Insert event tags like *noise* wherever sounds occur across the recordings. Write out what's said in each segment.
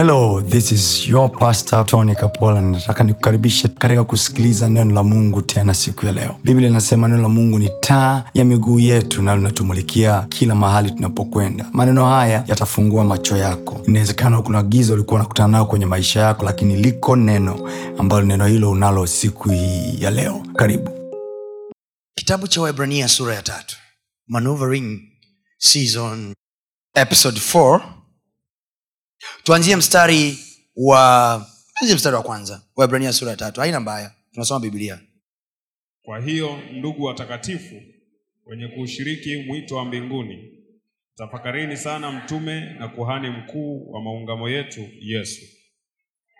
hello this is your pastor tony kapola. Nataka nikukaribishe katika kusikiliza neno la mungu tena siku ya leo. Biblia inasema neno la mungu ni taa ya miguu yetu na linatumulikia kila mahali tunapokwenda. Maneno haya yatafungua macho yako. Inawezekana kuna giza ulikuwa unakutana nao kwenye maisha yako lakini liko neno ambalo neno hilo unalo siku hii ya leo. Karibu. Kitabu cha Waebrania sura ya tatu. Maneuvering season episode 4 tuanzie mstari wa tuanzie mstari wa kwanza waibrania sura ya tatu. Haina mbaya tunasoma biblia. Kwa hiyo ndugu watakatifu wenye kuushiriki mwito wa mbinguni tafakarini sana mtume na kuhani mkuu wa maungamo yetu yesu.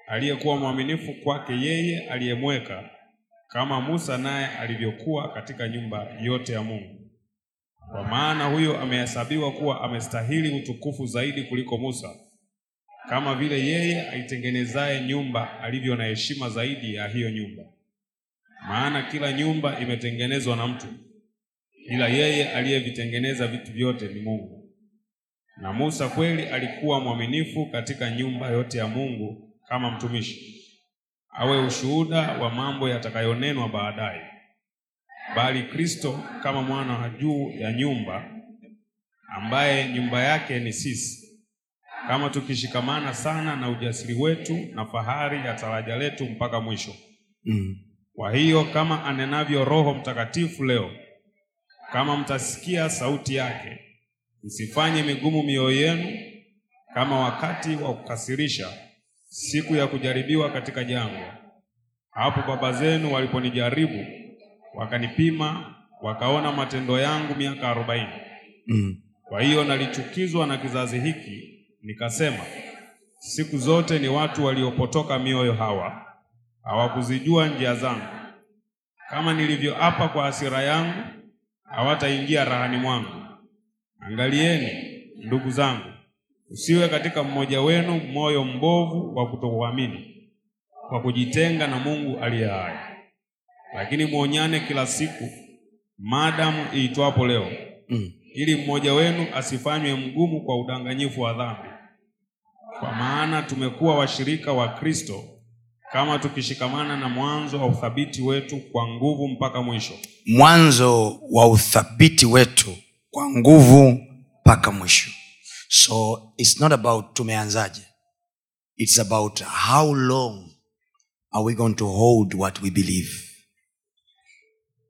Aliyekuwa mwaminifu kwake yeye aliyemweka kama musa naye alivyokuwa katika nyumba yote ya mungu. Kwa maana huyo amehesabiwa kuwa amestahili utukufu zaidi kuliko musa kama vile yeye aitengenezaye nyumba alivyo na heshima zaidi ya hiyo nyumba. Maana kila nyumba imetengenezwa na mtu ila yeye aliyevitengeneza vitu vyote ni mungu. Na musa kweli alikuwa mwaminifu katika nyumba yote ya mungu kama mtumishi. Awe ushuhuda wa mambo yatakayonenwa baadaye. Bali kristo kama mwana wa juu ya nyumba ambaye nyumba yake ni sisi kama tukishikamana sana na ujasiri wetu na fahari ya taraja letu mpaka mwisho mm. kwa hiyo kama anenavyo roho mtakatifu leo kama mtasikia sauti yake msifanye migumu mioyo yenu kama wakati wa kukasirisha siku ya kujaribiwa katika jangwa hapo baba zenu waliponijaribu wakanipima wakaona matendo yangu miaka arobaini Mm. kwa hiyo nalichukizwa na kizazi hiki nikasema siku zote ni watu waliopotoka mioyo hawa hawakuzijua njia zangu. Kama nilivyoapa kwa hasira yangu hawataingia rahani mwangu. Angalieni ndugu zangu usiwe katika mmoja wenu moyo mbovu wa kutokuamini kwa kujitenga na mungu aliye hai. Lakini mwonyane kila siku maadamu iitwapo leo Mm. ili mmoja wenu asifanywe mgumu kwa udanganyifu wa dhambi kwa maana tumekuwa washirika wa kristo kama tukishikamana na mwanzo wa uthabiti wetu kwa nguvu mpaka mwisho. Mwanzo wa uthabiti wetu kwa nguvu mpaka mwisho. So its not about tumeanzaje. Its about how long are we going to hold what we believe.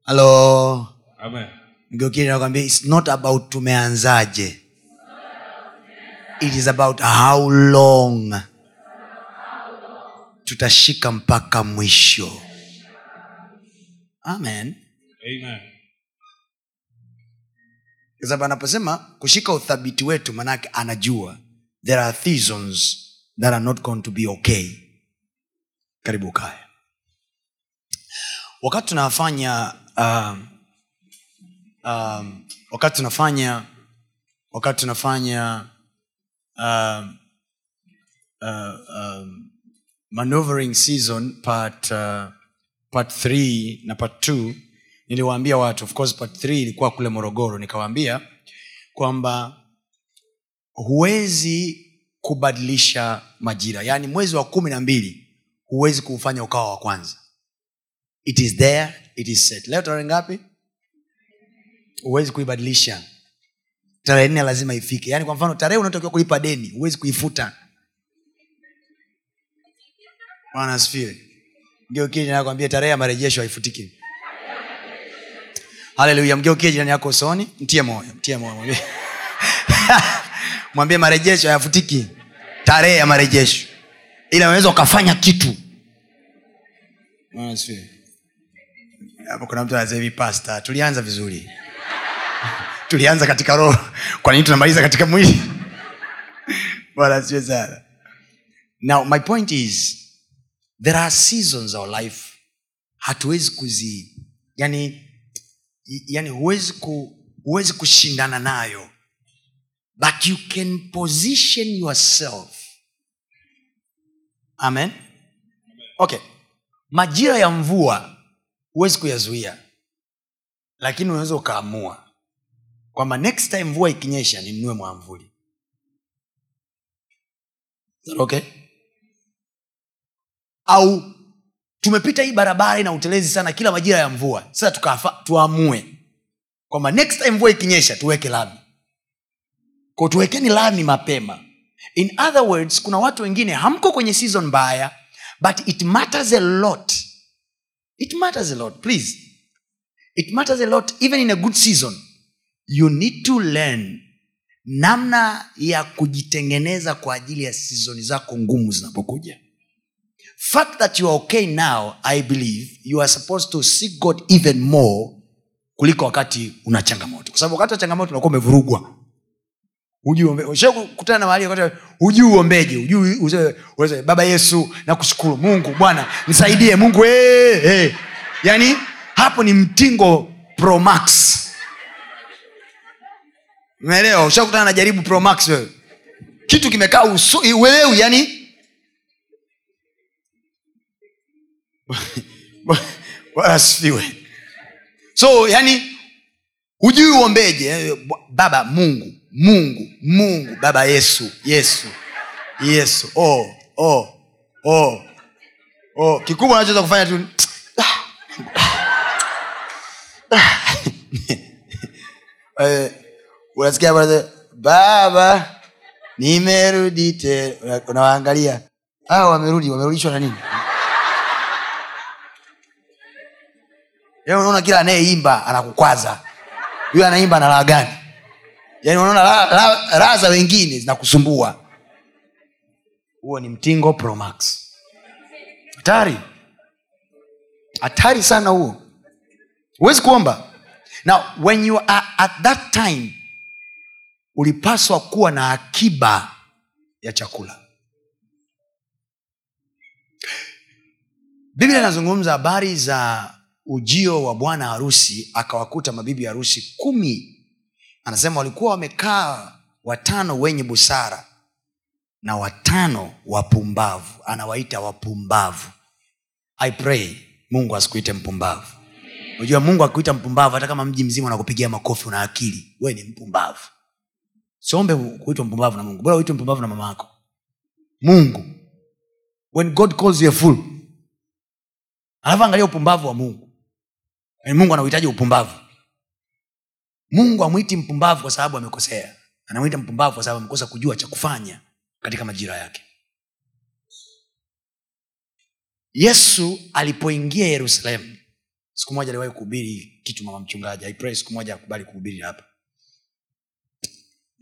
Halo amen. Mgeukili nakwambia its not about tumeanzaje it is about how long tutashika mpaka mwisho. Amen. Amen. Sababu anaposema kushika uthabiti wetu manake anajua there are seasons that are not going to be okay. Karibu kaya wakati tunafanya um, um, wakati tunafanya wakati tunafanya um, uh, um, maneuvering season part uh, part 3 na part 2 niliwaambia watu of course part 3 ilikuwa kule morogoro. Nikawaambia kwamba huwezi kubadilisha majira. Yaani mwezi wa kumi na mbili huwezi kuufanya ukawa wa kwanza. It is there it is set. Leo tarehe ngapi? Huwezi kuibadilisha tarehe nne lazima ifike. Yaani kwa mfano tarehe unaotakiwa kulipa deni huwezi kuifuta. Bwana asifiwe. Mgeukie jirani yako ambie tarehe ya marejesho haifutiki. Haleluya mgeukie jirani yako usoni mtie moyo mtie moyo *laughs* mwambie. Marejesho hayafutiki. Tarehe ya marejesho. Ila unaweza ukafanya kitu. Kuna mtu anasema tulianza vizuri tulianza katika roho. Kwa nini tunamaliza katika mwili? Bwana asifiwe sana. Now my point is there are seasons of life hatuwezi kuzi yani yani huwezi ku, huwezi kushindana nayo. But you can position yourself. Amen? Okay. Majira ya mvua huwezi kuyazuia. Lakini unaweza ukaamua kwamba next time mvua ikinyesha ninunue mwamvuli. Okay? Au tumepita hii barabara ina utelezi sana kila majira ya mvua sasa tukafa, tuamue kwamba next time mvua ikinyesha tuweke lami. Ko tuwekeni lami mapema. In other words kuna watu wengine hamko kwenye season mbaya but it matters a lot. It matters a lot please. It matters a lot even in a good season you need to learn namna ya kujitengeneza kwa ajili ya sizoni zako ngumu zinapokuja. Fact that you are okay now i believe you are supposed to seek god even more kuliko wakati una changamoto. Kwa sababu wakati wa changamoto unakuwa umevurugwa. Kutana na mahali hujui uombeje hujui baba yesu nakushukuru mungu bwana nisaidie mungu hey, hey. yaani hapo ni mtingo pro max umeelewa? Ushakutana na jaribu pro wewe. Kitu kimekaa uelewi yani. *laughs* Asifiwe. So yani hujui uombeje? Baba mungu mungu mungu baba yesu yesu yesu. Oh, oh, oh, oh. kikubwa anachoweza kufanya tu *laughs* Eh, unasikia bwana, baba nimerudi tena unawaangalia. Ah, wamerudi wamerudishwa na nini? Yaani unaona kila anayeimba anakukwaza. Huyo anaimba na raha gani? Yaani unaona raha za wengine zinakusumbua. Huo ni mtingo promax hatari. Hatari sana huo. Huwezi kuomba. Now when you are at that time ulipaswa kuwa na akiba ya chakula. Biblia inazungumza habari za ujio wa bwana harusi akawakuta mabibi harusi kumi. Anasema walikuwa wamekaa watano wenye busara na watano wapumbavu. Anawaita wapumbavu. I pray mungu asikuite mpumbavu. Unajua mungu akuita mpumbavu hata kama mji mzima unakupigia makofi una akili we ni mpumbavu siombe kuitwa mpumbavu na mungu. Bora uitwe mpumbavu na mama yako mungu. When god calls you a fool. Alafu angalia upumbavu wa mungu. Yaani mungu anauhitaji upumbavu. Mungu amwiti mpumbavu kwa sababu amekosea. Anamwita mpumbavu kwa sababu amekosa kujua cha kufanya katika majira yake. Yesu alipoingia yerusalemu siku moja aliwahi kuhubiri kitu mama mchungaji aipre siku moja akubali kuhubiri hapa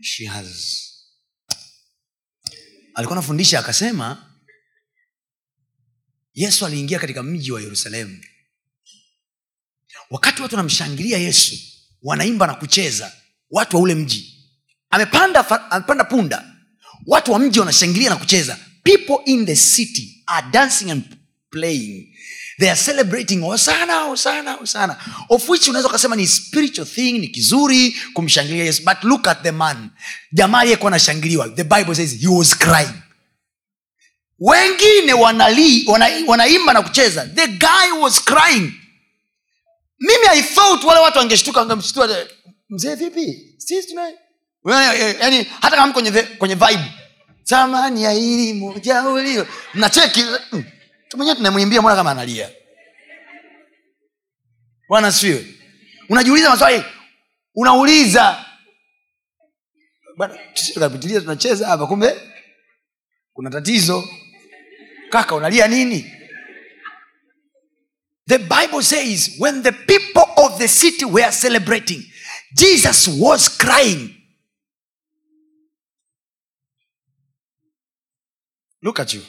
She has... alikuwa anafundisha akasema yesu aliingia katika mji wa yerusalemu. Wakati watu wanamshangilia yesu wanaimba na kucheza watu wa ule mji. Amepanda, amepanda punda watu wa mji wanashangilia na kucheza. People in the city are dancing and playing they are celebrating hosana hosana hosana of which unaweza ukasema ni spiritual thing ni kizuri kumshangilia yesu. But look at the man. Jamaa aliyekuwa anashangiliwa the bible says he was crying. Wengine wanali, wana, na kucheza. The guy was crying. Mimi i thought wale watu wangeshtuka wangemshtua mzee vipi? Tuna yani hata kama kwenye, kwenye vibe. Thamani ya ili moja ulio. Mnacheki mm, mwenyewe tunamwimbia mbona kama analia bwana siwe unajiuliza maswali unauliza. Tukapitilia tunacheza hapa kumbe kuna tatizo. Kaka unalia nini? The bible says when the people of the city were celebrating jesus was crying. Look at you.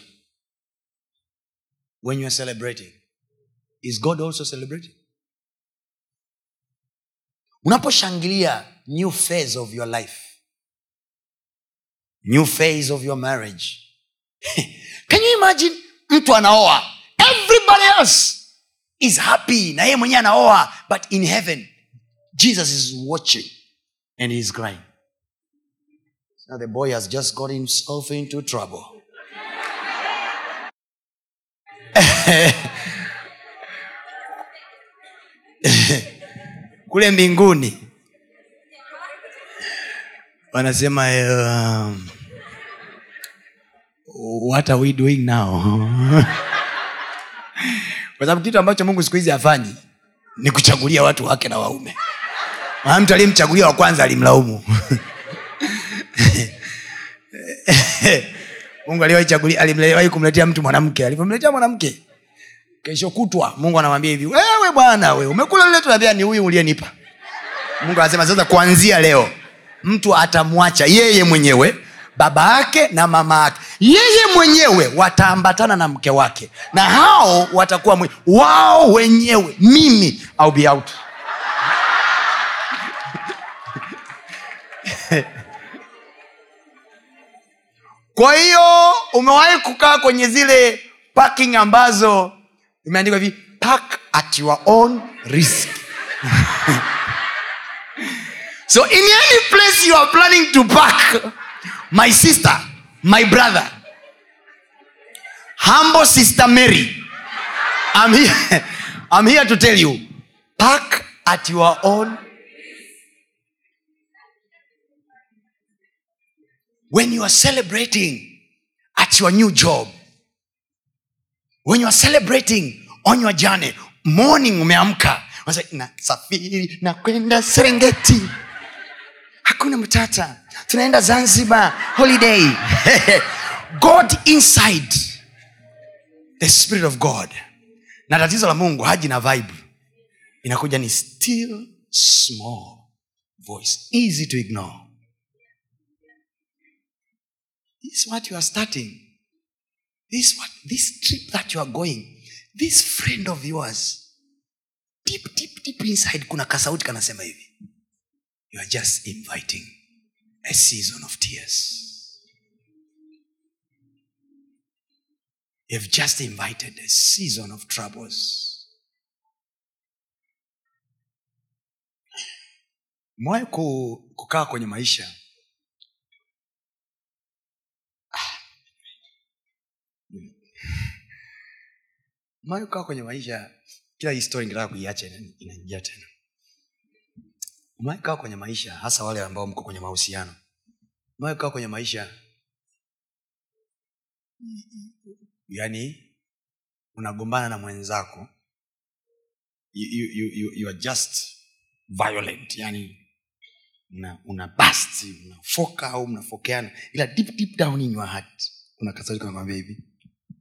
When you are celebrating is god also celebrating unaposhangilia new phase of your life. New phase of your marriage. *laughs* Can you imagine? Mtu anaoa. Everybody else is happy na yeye mwenyewe anaoa but in heaven jesus is watching and he crying. Now the boy has just got himself into trouble *laughs* kule mbinguni. Wanasema um, what are we doing now? *laughs* Kwa sababu kitu ambacho mungu siku hizi hafanyi ni kuchagulia watu wake na waume. Mtu aliyemchagulia wa kwanza alimlaumu. *laughs* Mungu aliwahi kumletea mtu mwanamke. Alivyomletea mwanamke kesho kutwa mungu anamwambia hivi wewe bwana we umekula lile tunaambia ni huyu uliyenipa. Mungu anasema sasa kuanzia leo mtu atamwacha yeye mwenyewe baba yake na mama yake. Yeye mwenyewe wataambatana na mke wake na hao watakuwa mwe, wao wenyewe mimi I'll be out. *laughs* Kwa hiyo umewahi kukaa kwenye zile parking ambazo imeandikwa hivi park at your own risk. *laughs* So in any place you are planning to park my sister my brother humble sister mary i'm here, *laughs* I'm here to tell you park at your own when you are celebrating at your new job when you are celebrating on your journey morning umeamka. Nasafiri nakwenda serengeti. Hakuna mtata. Tunaenda zanzibar holiday. *laughs* God inside. The spirit of god. Na tatizo la mungu haji na vibe. Inakuja ni still small voice. Easy to ignore. This is what you are starting. This what this trip that you are going this friend of yours deep deep deep inside kuna kasauti kanasema hivi. You are just inviting a season of tears. You've just invited a season of troubles. Mwae kukaa kwenye maisha mwae kukaa kwenye maisha kila story ngetaka kuiacha ina- inaingia tena. Umekaa kwenye maisha hasa wale ambao mko kwenye mahusiano. Umekaa kwenye maisha yani unagombana na mwenzako you, you, you, you, are just violent yani una, una bast unafoka au mnafokeana ila deep, deep down in your heart kuna kasauti hivi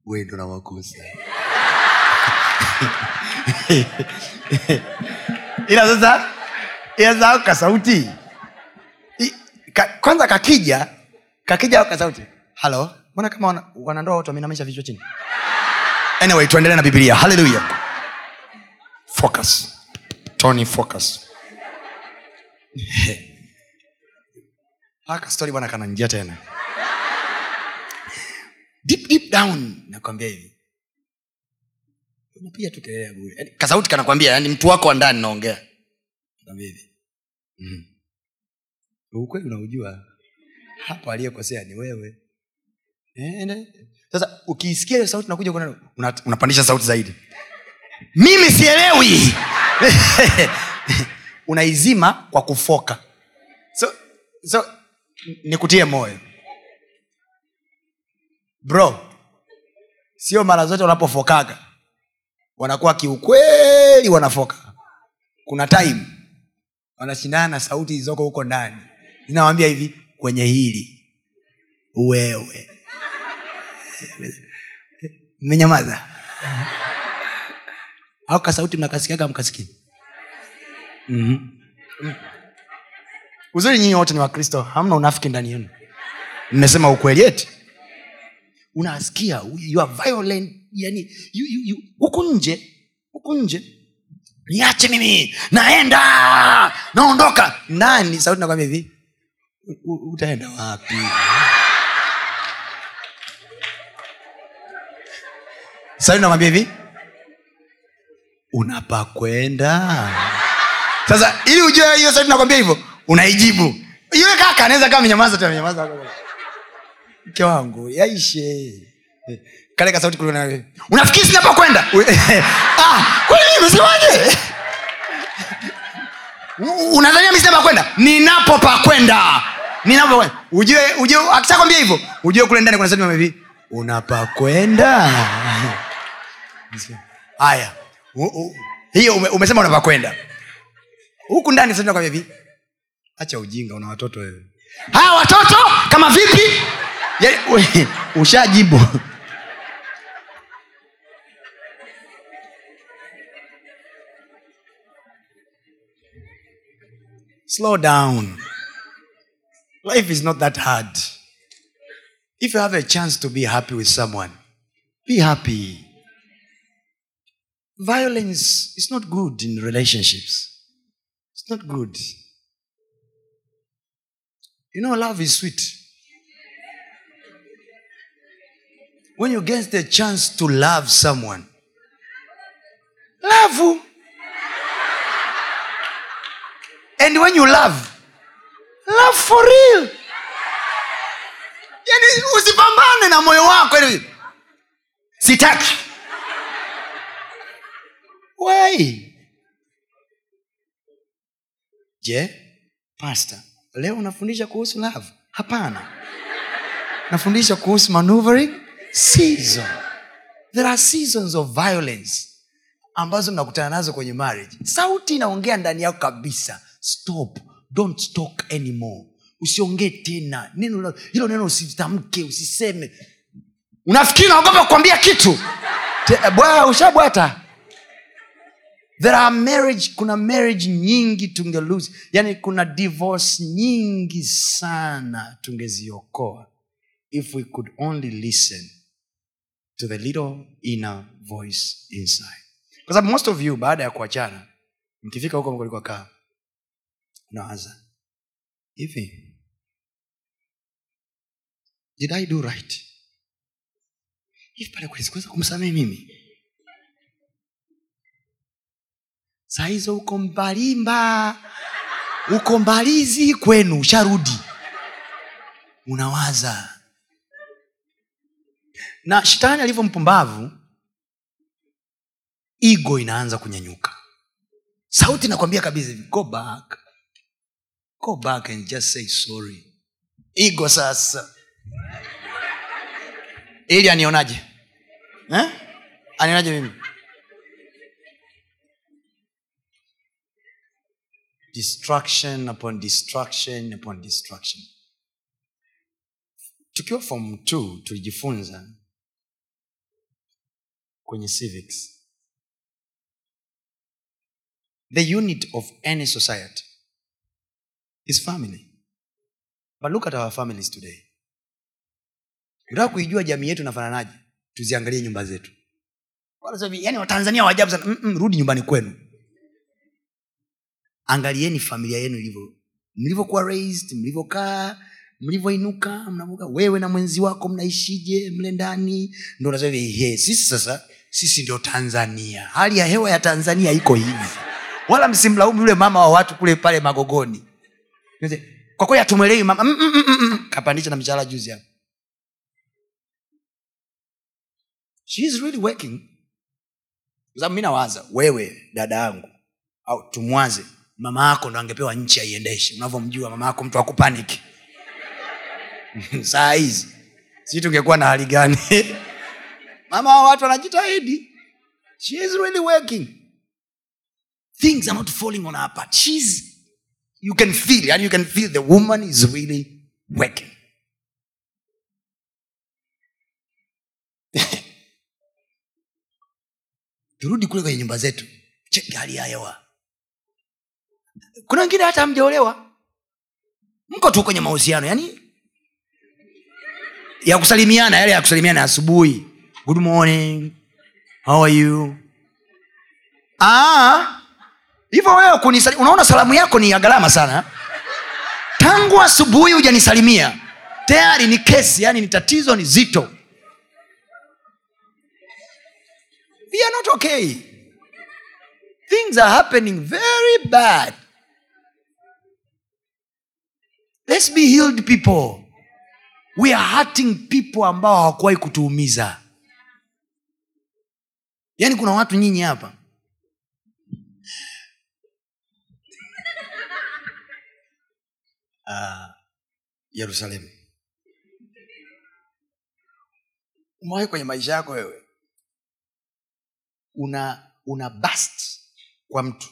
we na makosa *laughs* ila sasa ila kasauti? Ka, kwanza kakija kakija au kasauti? Halo? Mbona kama wana- wanandoa watu wameinamisha vichwa chini? Anyway tuendelee na bibilia haleluya focus. Tony focus. *laughs* Haka story bwana kananjia tena. Deep deep down nakwambia hivi unapiga tu kelele ya bure yani, kasauti kanakwambia yani mtu wako wa ndani naongea. Hivi. Mm. ukweli unaujua hapo aliyekosea ni wewe. Ene. sasa ukiisikia hiyo sauti nakuja kuna- una, unapandisha sauti zaidi. Mimi sielewi. *laughs* Unaizima kwa kufoka. So, so nikutie moyo. Bro sio mara zote wanapofokaga wanakuwa kiukweli wanafoka. Kuna time wanashindana na sauti zilizoko huko ndani. Inawambia hivi kwenye hili wewe. *laughs* Mmenyamaza? *laughs* Au kasauti mnakasikiaga mkasikii mm-hmm. uzuri nyinyi wote ni wakristo hamna unafiki ndani yenu. Mmesema ukweli eti unasikia you are violent yani you, you, you, huku nje huku nje. Niache mimi naenda naondoka. Ndani sauti nakwambia hivi "U- u- utaenda wapi? Sauti nakwambia hivi unapakwenda. Sasa ili ujue hiyo sauti nakwambia hivyo unaijibu. Yule kaka anaweza kaa menyamaza tu amenyamaza mke wangu yaishe. Kale ka sauti kule unafikiri sinapokwenda *laughs* ah, kwani umesemaje unadhania mi sinapokwenda ninapopakwenda ninapokwenda ujue ujue akishakwambia hivyo ujue kule ndani kuna sauti hivi. Unapakwenda *laughs* haya. Hiyo ume, umesema unapakwenda huku ndani sauti nakwambia hivi. Acha ujinga una watoto wewe. Haya watoto kama vipi ushajibu. Slow down. Life is not that hard. If you have a chance to be happy with someone be happy. Violence is not good in relationships. It's not good. You know love is sweet when you get the chance to love someone love and when you love love for real. Yani usipambane na moyo wako sitaki. Why? Je pasta leo unafundisha kuhusu love? Hapana. Nafundisha kuhusu maneuvering season. There are seasons of violence ambazo mnakutana nazo kwenye marriage. Sauti inaongea ndani yako kabisa. Stop. Don't talk anymore. Usiongee tena. Neno hilo neno usitamke usiseme. Unafikiri naogopa kukwambia kitu? Te- ushabwata. There are marriage kuna marriage nyingi tunge lose yani kuna divorce nyingi sana tungeziokoa if we could only listen to the little inner voice inside. Kwa sababu most of you baada ya kuachana mkifika huko mlikokaa unawaza hivi did i do right? Hivi pale kweli kumsamehe mimi? Saa hizo uko mbalimba uko mbalizi kwenu usharudi. Unawaza na shetani alivyo mpumbavu igo inaanza kunyanyuka. Sauti inakwambia kabisa go back. Go back and just say sorry. Igo sasa. Ili anionaje? Eh? anionaje mimi? Destruction upon destruction upon destruction tukiwa form t tulijifunza kwenye civics. The unit of any society is family. But look at our families today. Unataka kuijua jamii yetu nafananaje tuziangalie nyumba zetu. Yani watanzania waajabu sana. Mm-mm, rudi nyumbani kwenu. Angalieni familia yenu ilivyo. Mlivyokuwa raised mlivyokaa mlivyoinuka mnavuka wewe na mwenzi wako mnaishije mle ndani? Ndo nasema sisi sasa sisi ndio tanzania. Hali ya hewa ya tanzania iko hivi. Wala msimlaumu yule mama wa watu kule pale magogoni. Kwa kweli hatumwelewi mama? Mm, mm, mm, kapandisha na mshahara juzi hapo. Really working. Sababu mi nawaza wewe dada yangu au tumwaze mama yako ndo angepewa nchi aiendeshe. Unavyomjua mama yako mtu akupaniki. *laughs* Saa hizi si tungekuwa na hali gani *laughs* mama wa watu anajitahidi. She is really working. Things are not falling on her part. She's you can feel and you can feel the woman is really working. *laughs* Turudi kule kwenye nyumba zetu. Cheki hali ya hewa. Kuna wengine hata hamjaolewa. Mko tu kwenye mahusiano yani ya kusalimiana yale ya kusalimiana asubuhi good morning. How are you? Ah, hivyo wewe unaona salamu yako ni ya gharama sana. Tangu asubuhi hujanisalimia. Tayari ni kesi yani ni tatizo ni zito. We are not okay. Things are happening very bad. Let's be healed people. We are hurting people ambao hawakuwahi kutuumiza yaani kuna watu nyinyi hapa. Uh, yerusalemu. Umewahi kwenye maisha yako wewe? Una una bast kwa mtu.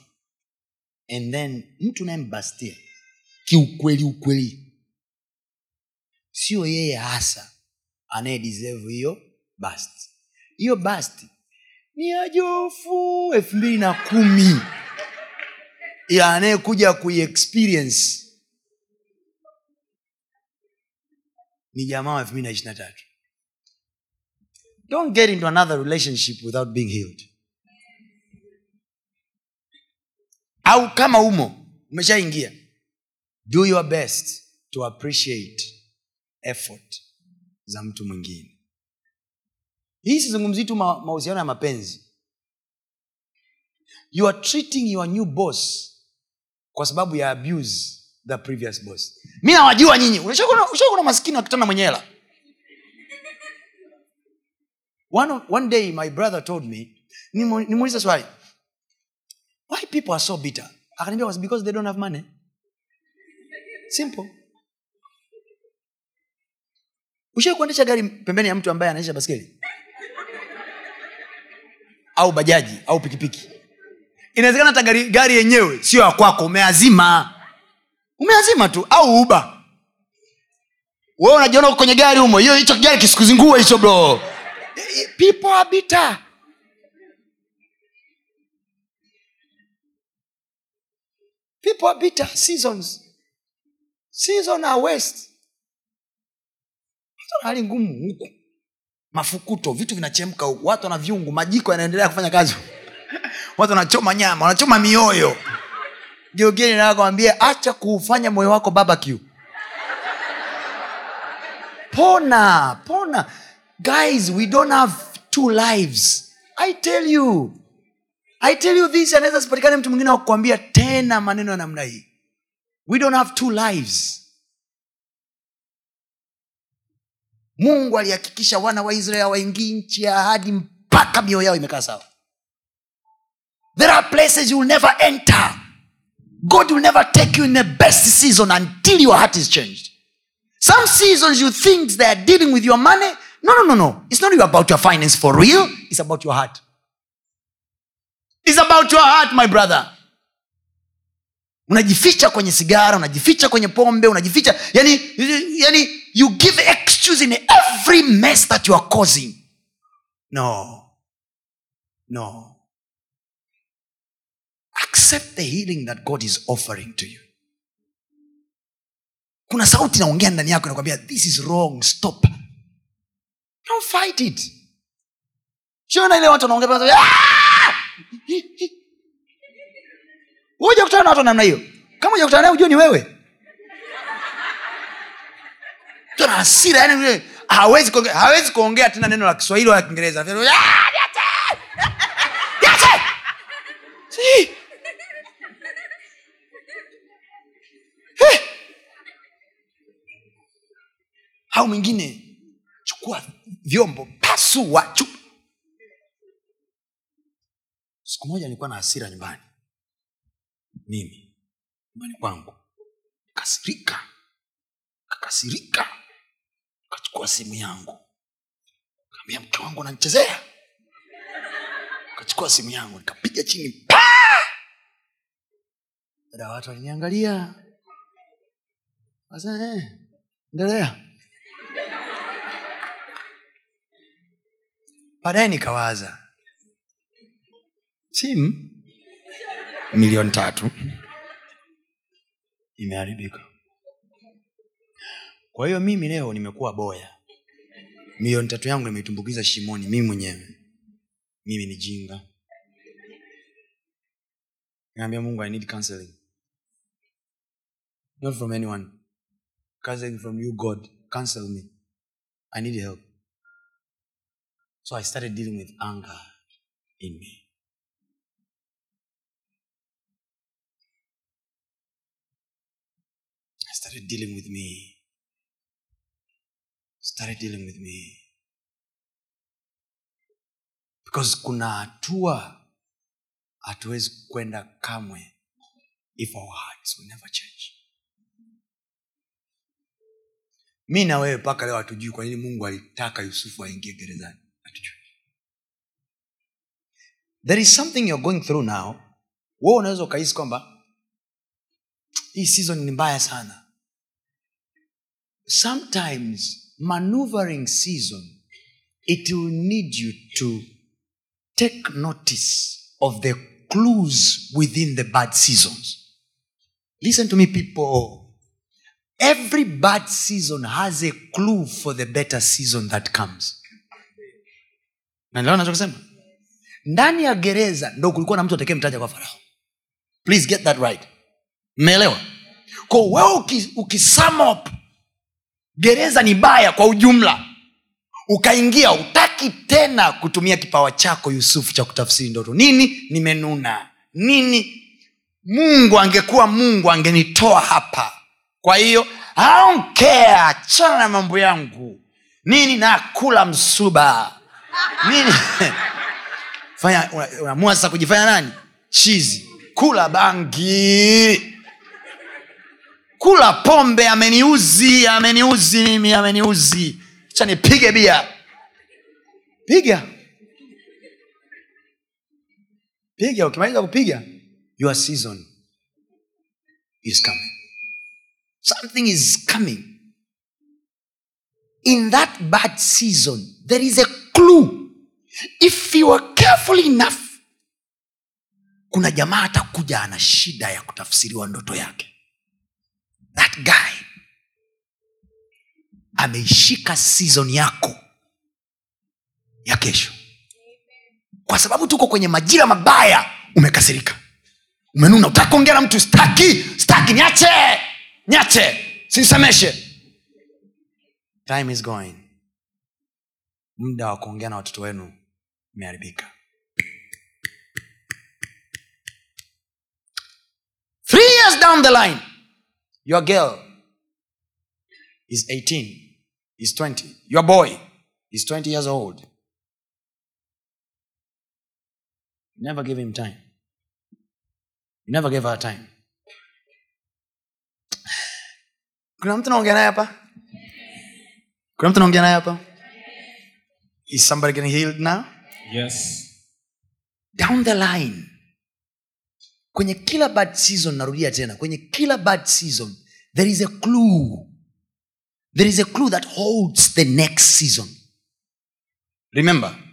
And then mtu unayembastia kiukweli ukweli. Sio yeye hasa anayedeserve hiyo bast hiyo bust ni ajofu elfu mbili na kumi. Ya anayekuja kuiexperience ni jamaa wa elfu mbili na ishiri na tatu. Don't get into another relationship without being healed. Au kama umo umeshaingia do your best to appreciate effort za mtu mwingine hii sizungumzii tu ma- mahusiano ya mapenzi. You are treating your new boss kwa sababu ya abuse the previous boss. Mi nawajua nyinyi. Ushakuna maskini wakitana mwenye hela. One, one day my brother told me nimuuliza swali. Why people are so bitter? Akaniambia because they don't have money? Simple. Ushai kuendesha gari pembeni ya mtu ambaye anaisha baskeli au bajaji au pikipiki. Inawezekana hata gari, gari yenyewe sio ya kwako umeazima. Umeazima tu au uba we unajiona kwenye gari humo hiyo hicho gari kisikuzingua hicho bro. People are bitter. People are bitter. Seasons. Season are west hali ngumu huku mafukuto vitu vinachemka huku. Watu wana vyungu majiko yanaendelea kufanya kazi watu wanachoma nyama wanachoma mioyo. Geugeni nakwambia acha kuufanya moyo wako barbecue. Pona pona. Guys we don't have two lives. I tell you. I tell you this anaweza sipatikane mtu mwingine wa kukwambia tena maneno ya namna hii. We don't have two lives mungu alihakikisha wana wa israeli hawaingii nchi ya ahadi mpaka mioyo yao imekaa sawa. There are places you will never enter. God will never take you in the best season until your heart is changed. Some seasons you think they are dealing with your money. No no no no. It's not about your finance for real. It's about your heart. It's about your heart my brother. Unajificha kwenye sigara unajificha kwenye pombe unajificha. Yani, yani you give excuse in every mess that you are causing. No. No. Accept the healing that god is offering to you. Kuna sauti inaongea ndani yako inakwambia this is wrong stop. Don't fight it. Shiona ile watu wanaongea "Ah!" huja kutana na watu namna hiyo. Kama uja kutana naye ujue ni wewe Mtu ana hasira yani hawezi kuongea, hawezi kuongea tena neno la kiswahili wala kiingereza "Ah, niache! Niache!" Si. Eh. au mwingine chukua vyombo pasua siku moja nilikuwa na hasira nyumbani mimi nyumbani kwangu kasirika kakasirika kachukua simu yangu. Kaambia mke wangu ananichezea kachukua simu yangu nikapiga chini pa! Dada watu waliniangalia Sasa, eh, endelea. Baadaye nikawaza simu milioni tatu imeharibika kwa hiyo mimi leo nimekuwa boya. Milioni tatu yangu nimeitumbukiza shimoni mimi mwenyewe. Mimi ni jinga. Naambia mungu i need counseling. Not from anyone. Counseling from you god. Counsel me. I need help. So i started dealing with anger in me. I started dealing with me. Started dealing with me. Because kuna hatua hatuwezi kwenda kamwe if our hearts will never change. mi na wewe mpaka leo hatujui kwa nini mungu alitaka yusufu aingie gerezani there is something youare going through now we unaweza ukahisi kwamba hii season ni mbaya sana sometimes maneuvering season it will need you to take notice of the clues within the bad seasons. Listen to me people. Every bad season has a clue for the better season that comes. Naelewa ndani ya gereza ndo kulikuwa na mtu atekee mtaja kwa farao. Please get that right. Mmeelewa? Ko wewe uki, up gereza ni baya kwa ujumla. Ukaingia utaki tena kutumia kipawa chako yusufu cha kutafsiri ndoto. Nini nimenuna? Nini? Mungu angekuwa mungu angenitoa hapa. Kwa hiyo aonkea achana na mambo yangu. Nini nakula msuba? Nini? *laughs* Fanya una- sasa kujifanya nani? Chizi. Kula bangi kula pombe ameniuzi ameniuzi mimi ameniuzi. Cha nipige bia. Piga. Piga ukimaliza kupiga your season is coming. Something is coming. In that bad season there is a clue. If you are careful enough kuna jamaa atakuja ana shida ya kutafsiriwa ndoto yake that guy ameishika sizon yako ya kesho. Kwa sababu tuko kwenye majira mabaya umekasirika. Umenuna utaki kuongea na mtu staki staki niache niache sinsemeshe time is going muda wa kuongea na watoto wenu umeharibika. Down the line your girl is 18 is 20 your boy is 20 years old. You never give him time. You never gave her time. Kuna mtu naongea naye hapa? Kuna mtu naongea naye hapa? Is somebody getting healed now? Yes. Down the line kwenye kila bad season narudia tena kwenye kila bad season there is a clue. There is a clue that holds the next season. Remember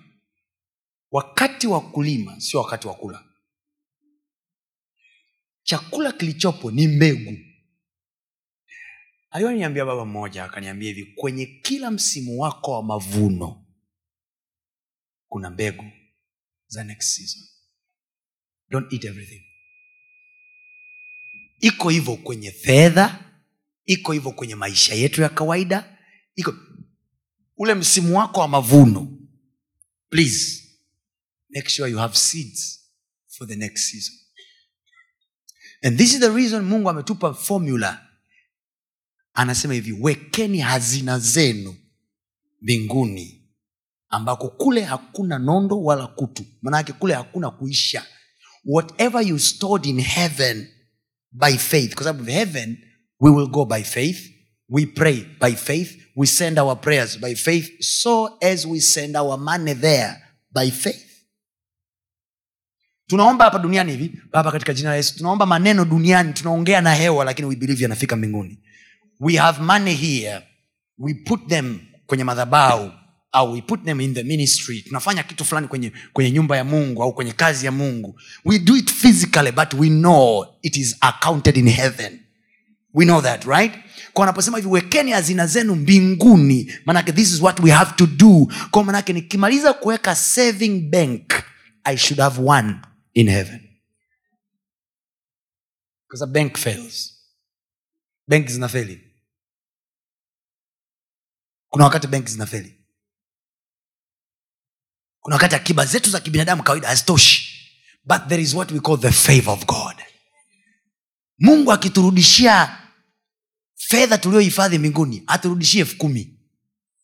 wakati wa kulima sio wakati wa kula. Chakula kilichopo ni mbegu. Aliyoniambia baba mmoja akaniambia hivi kwenye kila msimu wako wa mavuno kuna mbegu za next season. Don't eat everything iko hivyo kwenye fedha iko hivyo kwenye maisha yetu ya kawaida iko ule msimu wako wa mavuno. Please make sure you have seeds for the next season. And this is the reason mungu ametupa formula. Anasema hivi wekeni hazina zenu mbinguni ambako kule hakuna nondo wala kutu. Manake kule hakuna kuisha. Whatever you stored in heaven by faith. Kwa sababu heaven we will go by faith. We pray by faith. We send our prayers by faith. So as we send our money there by faith. Tunaomba hapa duniani hivi baba katika jina la yesu tunaomba maneno duniani tunaongea na hewa lakini we believe yanafika mbinguni. We have money here. We put them kwenye madhabau au we put them in the ministry. Tunafanya kitu fulani kwenye, kwenye nyumba ya mungu au kwenye kazi ya mungu. We do it physically but we know it is accounted in heaven. We know that right? Kwa wanaposema hivi wekeni hazina zenu mbinguni. Manake this is what we have to do. Kwa manake nikimaliza kuweka saving bank i should have one in heaven. Because a bank fails. Benki zinafeli kuna wakati benki zinafeli kuna wakati akiba zetu za kibinadamu kawaida hazitoshi. But there is what we call the favor of god. Mungu akiturudishia fedha tuliyohifadhi mbinguni aturudishie elfu kumi.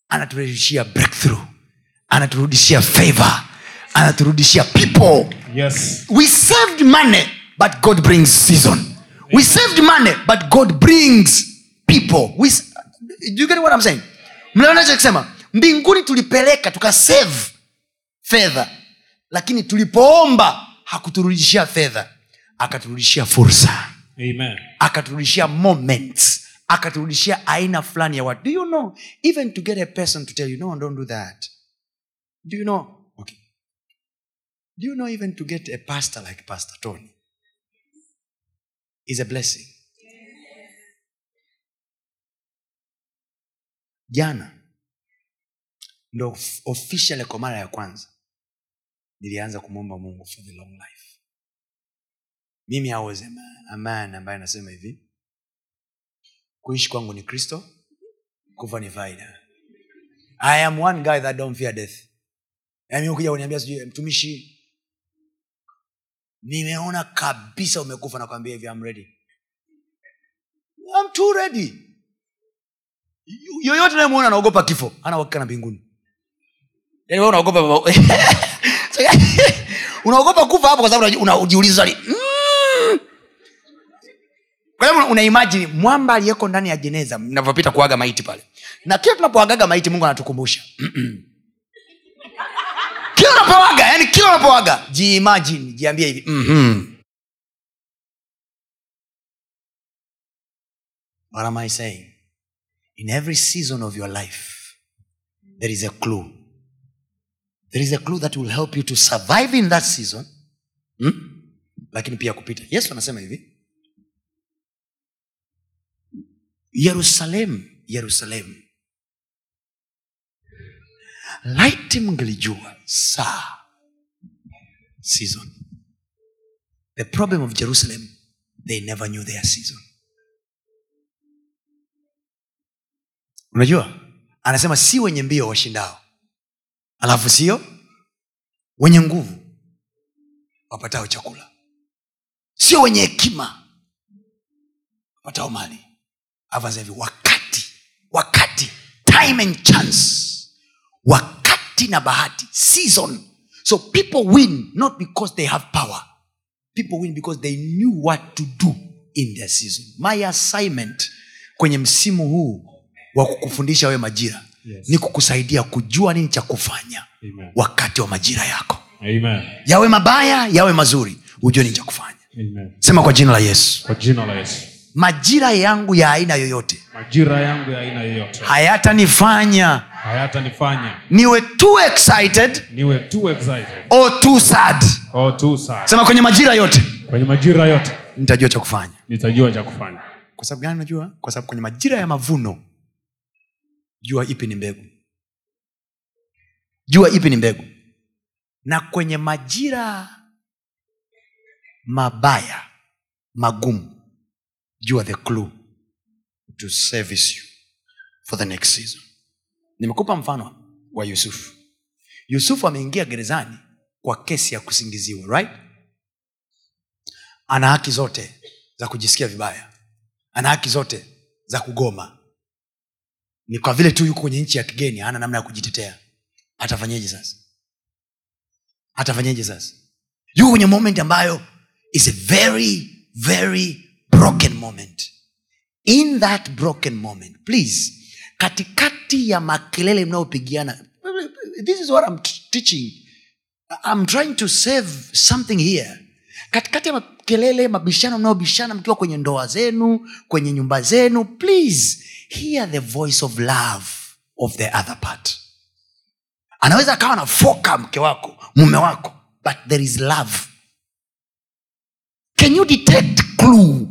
Anaturudishia breakthrough. Anaturudishia favor. Anaturudishia people. Yes. We saved money but god brings season. We saved money but god brings people. We, do you get what I'm saying? Mnaona mbinguni tulipeleka tukasave fedha. Lakini tulipoomba hakuturudishia fedha. Akaturudishia fursa. Amen. akaturudishia moments. Akaturudishia aina fulani ya watu. Do you know even to get a person to tell you no don't do that. Do you know? Okay. Do you know even to get a pastor like pastor tony is a blessing? Jana ndo officially kwa mara ya kwanza nilianza kumwomba mungu for the long life. Mimi I was ambaye anasema hivi. Kuishi kwangu ni kristo kufa ni faida. I am one guy that don't fear death. Yaani ukija kuniambia sijui mtumishi nimeona kabisa umekufa nakwambia hivi ready. I'm too ready. Yoyote unayemwona anaogopa kifo ana uhakika na mbinguni. Yaani unaogopa *laughs* *laughs* unaogopa kufa hapo kwa sababu unajiuliza mm. kwa sababu una mwamba aliyeko ndani ya jeneza mnavyopita kuaga maiti pale na kila tunapoagaga maiti mungu anatukumbusha *laughs* kila unapoaga yani kila unapoaga jiimajini jiambie hivi mm-hmm. what am i saying in every season of your life there is a clue there is a clue that will help you to survive in that season. Hmm? lakini pia kupita. Yesu anasema hivi. Yerusalemu yerusalemu. Laiti mngelijua saa season. The problem of jerusalem they never knew their season. Unajua? Anasema si wenye mbio washindao alafu sio? Wenye nguvu wapatao chakula. Sio wenye hekima wapatao mali. Hivi wakati wakati time and chance. Wakati na bahati season. So people win not because they have power. People win because they knew what to do in their season. My assignment kwenye msimu huu wa kukufundisha wewe majira Yes. ni kukusaidia kujua nini cha kufanya Amen. wakati wa majira yako Amen. yawe mabaya yawe mazuri hujue nini cha kufanya Amen. sema kwa jina la yesu Kwa jina la Yesu. majira yangu ya aina yoyote Majira yangu ya aina yoyote hayatanifanya hayatanifanya niwe too excited niwe too excited or too sad or too sad. sema kwenye majira yote Kwenye majira yote nitajua cha kufanya nitajua cha kufanya. kwa sababu gani najua kwa sababu kwenye majira ya mavuno jua ipi ni mbegu. Jua ipi ni mbegu. Na kwenye majira mabaya magumu jua the clue to service you for the next season. Nimekupa mfano wa yusufu yusufu ameingia gerezani kwa kesi ya kusingiziwa right? Ana haki zote za kujisikia vibaya. Ana haki zote za kugoma ni kwa vile tu yuko kwenye nchi ya kigeni hana namna ya kujitetea. Atafanyeje sasa? Atafanyeje sasa? Yuko kwenye moment ambayo is a very very broken moment. In that broken moment please katikati ya makelele mnayopigiana this is what I'm teaching. I'm trying to save something here. Katikati ya makelele mabishano mnayobishana mkiwa kwenye ndoa zenu kwenye nyumba zenu please hear the voice of love of the other part. Anaweza akawa nafoka mke wako mume wako but there is love. Can you detect clue?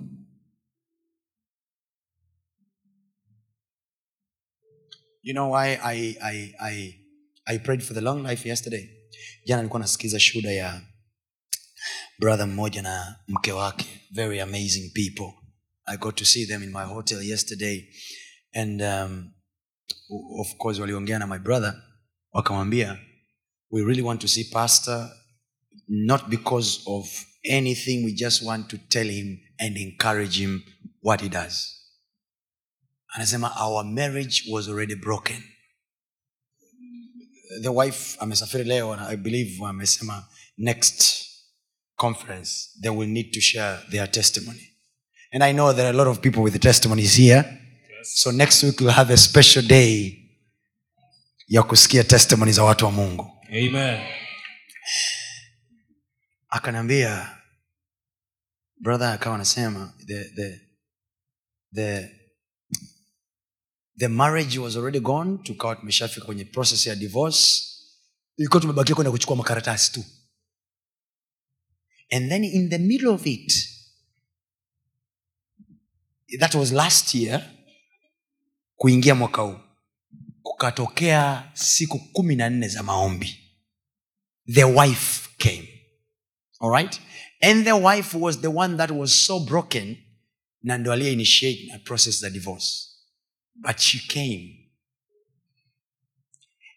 You know why I, I, I, I prayed for the long life yesterday? Jana nilikuwa nasikiza shuhuda ya brother mmoja na mke wake. Very amazing people. I got to see them in my hotel yesterday and um, of course waliongea na my brother wakamwambia we really want to see pastor not because of anything we just want to tell him and encourage him what he does. Anasema our marriage was already broken. The wife amesafiri leo i believe amesema next conference they will need to share their testimony. And i know there are a lot of people with the testimonies here so next week we'll have a special day ya kusikia testimony za watu wa mungu. Amen. akanaambia brother akawa anasema the, the, the, the marriage was already gone tukawa tumeshafika kwenye process ya divorce. Ilikuwa tumebakia kwenda kuchukua makaratasi tu. And then in the middle of it that was last year kuingia mwaka huu kukatokea siku kumi na nne za maombi. The wife came. All and the wife was the one that was so broken na ndo aliye initiate na process the divorce. But she came.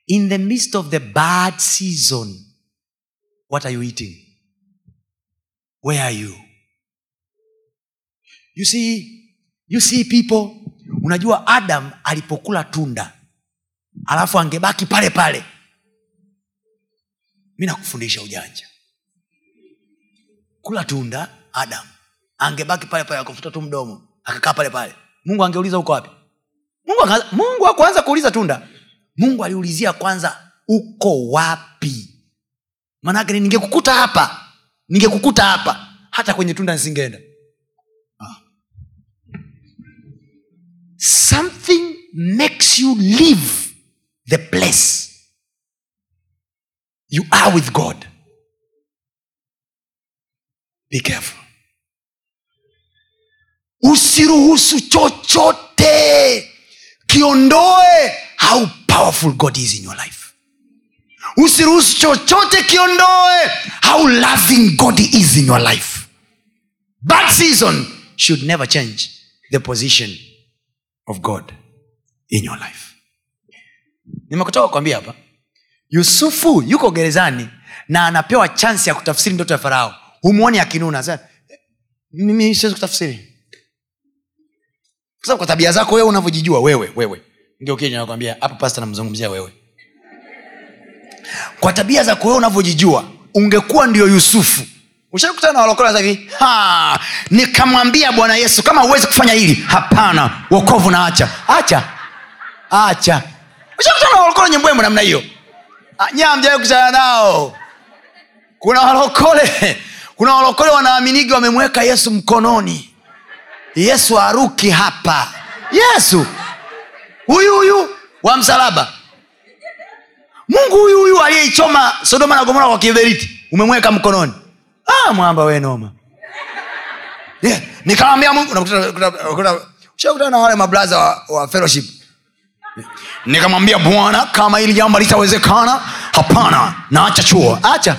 In the midst of the bad season what are you eating? Where are you? You see you see people unajua adam alipokula tunda alafu angebaki pale pale. Mi nakufundisha ujanja. Kula tunda adam angebaki pale pale akafuta tu mdomo akakaa pale pale. Mungu angeuliza uko wapi? Mungu, mungu akuanza kuuliza tunda. Mungu aliulizia kwanza uko wapi? Maanake ni ningekukuta hapa ningekukuta hapa hata kwenye tunda nisingeenda something makes you leave the place. You are with god. Be careful. Usiruhusu chochote kiondoe how powerful god is in your life. Usiruhusu chochote kiondoe how loving god is in your life. Bad season should never change the position of god in your life. Nimekutoka kuambia hapa yusufu yuko gerezani na anapewa chansi ya kutafsiri ndoto ya farao. Humwoni akinuna mimi siwezi kutafsiri. Kwa kwa tabia zako wewe unavyojijua wewe wewe. Ndio hapa pasta namzungumzia wewe. Kwa tabia zako wewe unavyojijua ungekuwa ndio yusufu ushakutana na hivi? Nikamwambia bwana yesu kama huwezi kufanya hili hapana wokovu na acha. Acha. Acha ushakutana na walokole wenye namna hiyo? Ah, kutana nao. Kuna walokole. Kuna walokole wanaaminigi wamemweka yesu mkononi. Yesu aruki hapa. Yesu! Huyu huyu wa msalaba. Mungu huyu huyu aliyeichoma sodoma na gomora kwa kiberiti umemweka mkononi ah, mwamba we yeah. nikawambia mungu na wale mablaza wa, wa fellowship. Nikamwambia bwana kama hili jambo litawezekana? Hapana naacha chuo. Acha.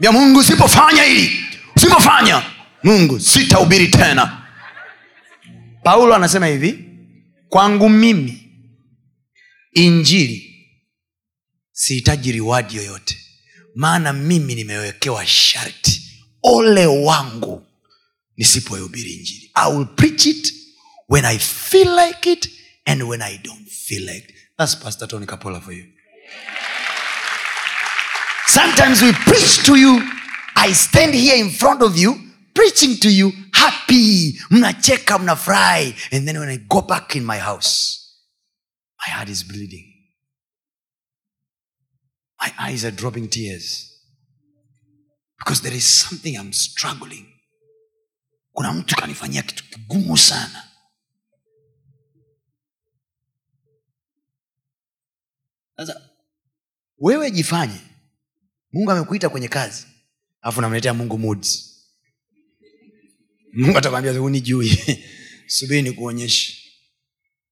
Ya mungu usipofanya hili usipofanya mungu sitahubiri tena. Paulo anasema hivi kwangu mimi injili sihitaji riwadi yoyote. Maana mimi nimewekewa sharti. Ole wangu nisipoihubiri injili. I will preach it when i feel like it and when i don't feel like it. that's pastor tony kapola for you. Sometimes we preach to you. I stand here in front of you preaching to you happy. Mnacheka mnafurahi. And then when i go back in my house my heart is bleeding my eyes are dropping tears. Because there is something i'm struggling. Kuna mtu kanifanyia kitu kigumu sana. Sasa wewe jifanye. Mungu amekuita kwenye kazi alafu namletea mungu moods. Mungu atakwambia hunijui *laughs* subiri ni kuonyesha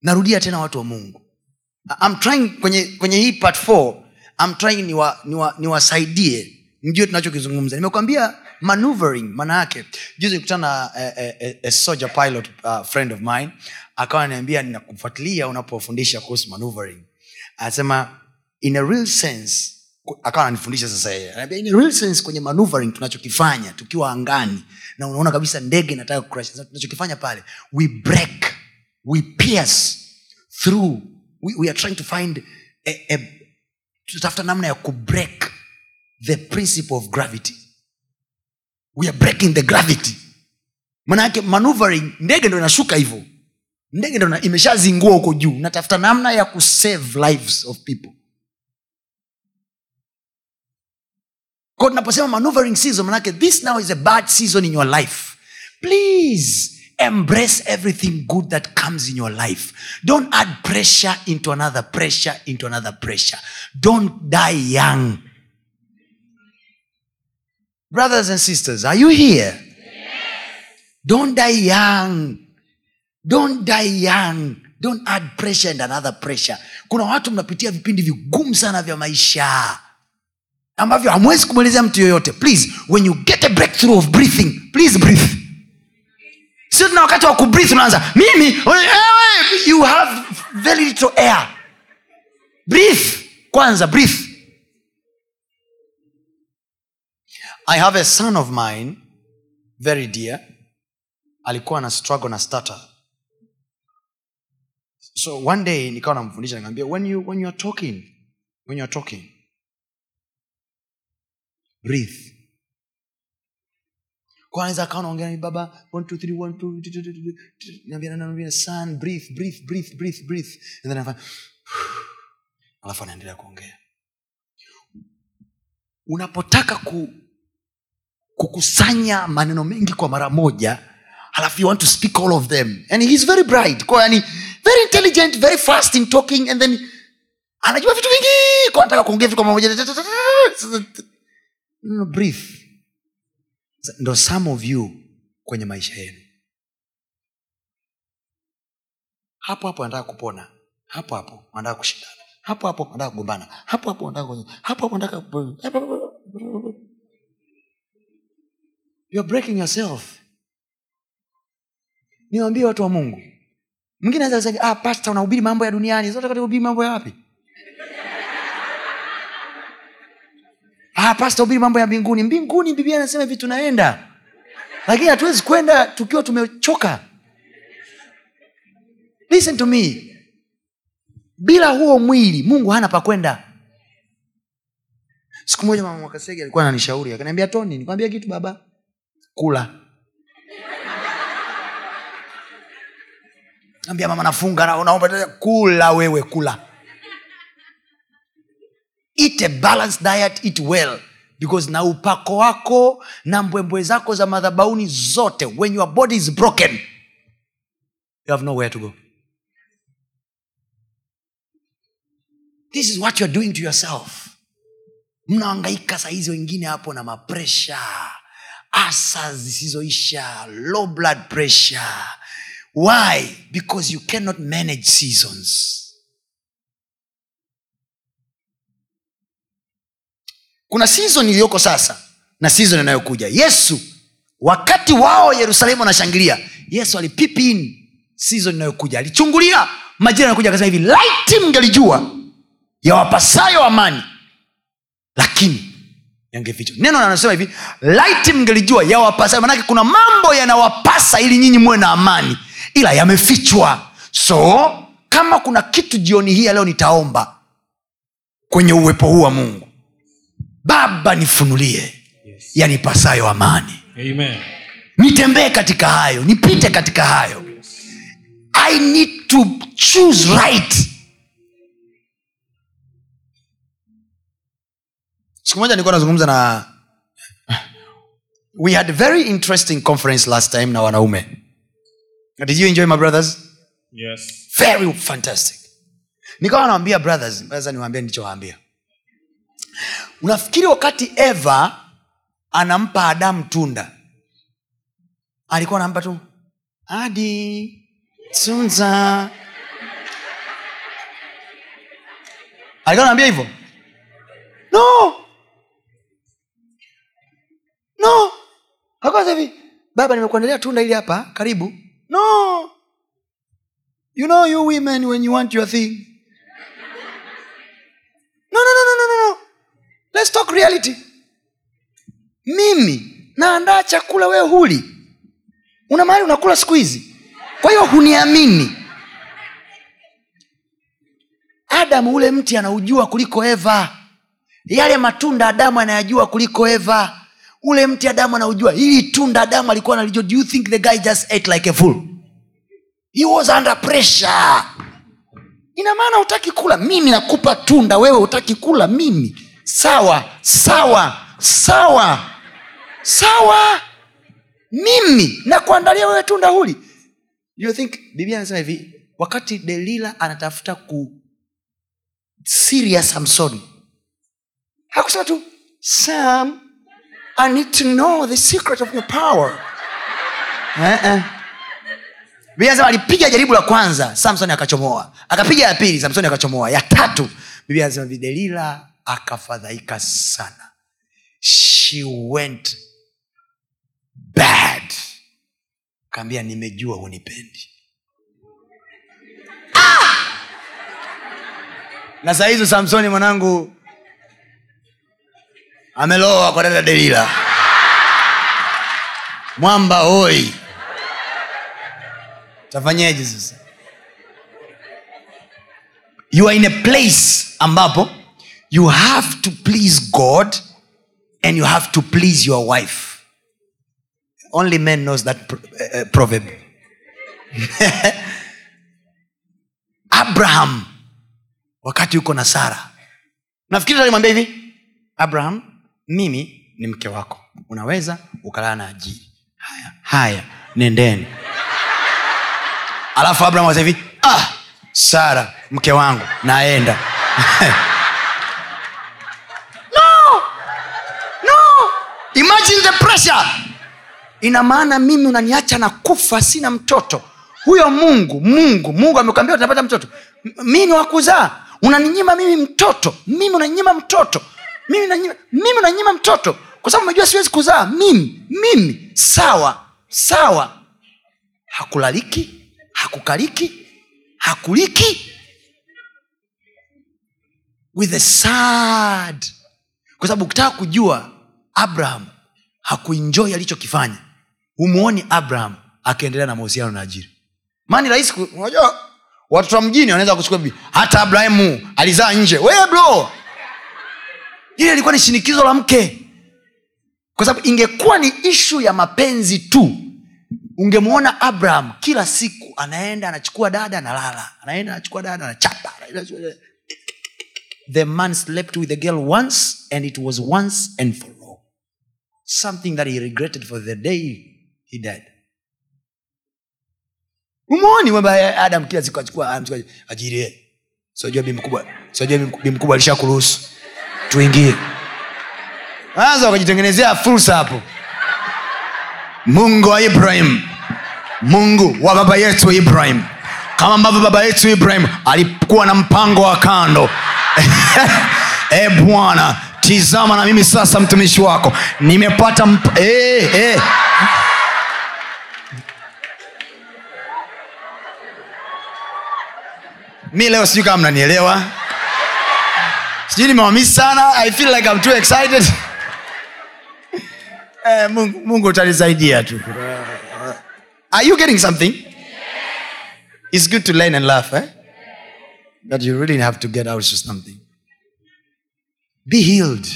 narudia tena watu wa mungu. I'm trying kwenye kwenye hii part 4 I'm trying niwa- niwa- niwasaidie. Mjue tunachokizungumza. Nimekwambia maneuvering maana yake juzi nikutana na eh, eh, eh, a soldier pilot uh, friend of mine akawa ananiambia ninakufuatilia unapofundisha kuhusu maneuvering. Anasema in a real sense akawa ananifundisha sasa in a real sense kwenye maneuvering tunachokifanya tukiwa angani na unaona kabisa ndege inataka crash tunachokifanya pale we break we pierce through we, we are trying to find a, a, tutafuta namna ya kubreak the principle of gravity. We are breaking the gravity. Manake maneuvering ndege ndo inashuka hivyo. Ndege ndo imeshazingua huko juu. Natafuta namna ya kusave lives of people. Kwa tunaposema maneuvering season manake this now is a bad season in your life. Please embrace everything good that comes in your life. Don't add pressure into another pressure into another pressure. Don't die young. Brothers and sisters are you here? Don't die young. Don't die young. Don't add pressure and another pressure. Kuna watu mnapitia vipindi vigumu sana vya maisha ambavyo hamwezi kumwelezea mtu yoyote. Please when you get a breakthrough of breathing please breathe sio tuna wakati wa kubreathe unaanza mimi eh, you have very little air. Breathe. Kwanza breathe. I have a son of mine very dear. Alikuwa na struggle na starter so one day nikawa namfundisha nikamwambia when you, when you are talking when you are talking breathe kwanza akawa naongea na baba *sighs* alafu anaendelea kuongea. Unapotaka ku, kukusanya maneno mengi kwa mara moja halafu you want to speak all of them. And he's very bright. Kwa yani very intelligent very fast in talking and then anajua vitu vingi. Kwa anataka kuongea vitu kwa mara moja. Breathe ndo some of you kwenye maisha yenu. Hapo hapo anataka kupona. Hapo hapo anataka kushindana. Hapo hapo anataka kugombana. Hapo hapo hapo hapo anataka you're breaking yourself. Niwaambie watu wa mungu. Mwingine ah pastor unahubiri mambo ya duniani. Sasa mambo ya wapi ah pasta ubiri mambo ya mbinguni. Mbinguni biblia anasema hivi tunaenda. Lakini hatuwezi kwenda tukiwa tumechoka. Listen to me. Bila huo mwili mungu hana pa kwenda. Siku moja mama mwakasege alikuwa ananishauri akaniambia toni nikwambia kitu baba. Kula. Ambia mama nafunga naomba kula wewe kula eat a balanced diet eat well. Because na upako wako na mbwembwe zako za madhabauni zote when your body is broken you have nowhere to go. This is what youare doing to yourself. Mnaangaika sahizi wengine hapo na mapresha asa zisizoisha low blood pressure. Why? Because you cannot manage seasons kuna sizon iliyoko sasa na sizon inayokuja. Yesu wakati wao yerusalemu wanashangilia yesu alipipin sizon inayokuja. Alichungulia majira anakuja akasema hivi laiti mngelijua yawapasayo amani lakini yangefichwa. Neno anasema hivi laiti mngelijua yawapasayo manake kuna mambo yanawapasa ili nyinyi muwe na amani ila yamefichwa. So kama kuna kitu jioni hii ya leo nitaomba kwenye uwepo huu wa mungu baba nifunulie yanipasayo amani. Amen. nitembee katika hayo nipite katika hayo. I need to choose right. Siku moja nilikuwa nazungumza na we had a very interesting conference last time na wanaume. Did you enjoy my brothers? Yes. very fantastic. Nikawa nawambia brothers sasa niwaambia nilichowaambia unafikiri wakati eva anampa adamu tunda? Alikuwa anampa tu adi tunza alikuwa anaambia hivyo no no. Alikuwa hivi baba nimekuandalia tunda ili hapa karibu. No you know you women when you want your thing no no no no no no no let's talk reality. Mimi naandaa chakula wewe huli. Una mahali unakula siku hizi? Kwa hiyo huniamini. Adamu ule mti anaujua kuliko eva. Yale matunda adamu anayajua kuliko eva. Ule mti adamu anaujua. Hili tunda adamu alikuwa analijua. Do you think the guy just ate like a fool? He was under pressure. Ina maana hutaki kula. Mimi nakupa tunda wewe hutaki kula. Mimi sawa sawa sawa. Sawa. Mimi na kuandalia wewe tunda huli. You think biblia anasema hivi wakati delila anatafuta ku siria samsoni hakusema tu sam i need to know the secret of your power. Eh-eh. Biblia anasema alipiga jaribu la kwanza samson akachomoa. Akapiga ya pili samsoni akachomoa. Ya tatu biblia anasema delila akafadhaika sana. She went bad. Kaambia nimejua hunipendi ah! na saa hizo samsoni mwanangu ameloa kwa dada delila. Mwamba hoi. Tafanyeje sasa? You are in a place ambapo you have to please god and you have to please your wife. Only man knows that uh, uh, proverb. *laughs* Abraham wakati yuko na sara. Nafikiri alimwambia hivi abraham mimi ni mke wako. Unaweza ukalala na ajiri haya haya nendeni. Alafu abraham hivi ah, sara mke wangu naenda *laughs* no no imagine ina maana mimi unaniacha na kufa sina mtoto. Huyo mungu mungu mungu amekwambia utapata mtoto. Mi ni wakuzaa unaninyima mimi mtoto. Mimi unanyima mtoto. Mimi unanyima mtoto. Kwa sababu umejua siwezi kuzaa. Mimi mimi. Sawa sawa. Hakulaliki hakukaliki hakuliki. With a sad. Kwa sababu ukitaka kujua abraham hakuenjoi alichokifanya. Humuoni abraham akaendelea na mahusiano na ajiri. Maani rahisi unajua watoto wa mjini wanaweza kuchukua bibi. Hata abrahimu alizaa nje. We bro! Ile ilikuwa ni shinikizo la mke. Kwa sababu ingekuwa ni ishu ya mapenzi tu ungemwona abraham kila siku anaenda anachukua dada analala. Anaenda anachukua dada anachapa. The man slept with the girl once and it was once and for something that he regretted for the day he died. Umwoni kwamba adam kila siku achukua ajirie sijua bi mkubwa sijua bi mkubwa alisha tuingie. Anza wakajitengenezea fursa hapo. Mungu wa ibrahim. Mungu wa baba yetu ibrahim. Kama ambavyo baba yetu ibrahim alikuwa na mpango wa kando. *laughs* E bwana tizama na mimi sasa mtumishi wako. Nimepata mp- hey, hey. mi leo sijui kama mnanielewa. Sijui nimewamisi sana. I feel like I'm too excited. *laughs* Eh, mungu, mungu utanisaidia tu. Are you getting something? It's good to learn and laugh eh? but you really have to get out something be healed.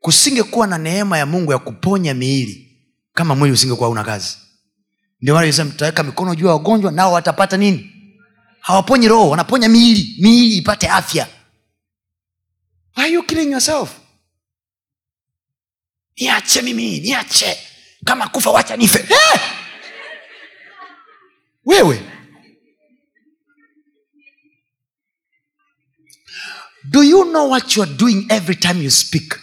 Kusingekuwa na neema ya mungu ya kuponya miili kama mwili usingekuwa una kazi. Ndio maana mtaweka mikono juu ya wagonjwa nao watapata nini? Hawaponyi roho wanaponya miili miili ipate afya. Why are you killing yourself? Niache mimi niache. Kama kufa wacha nife. Hey! wewe do you know what you are doing every time you speak?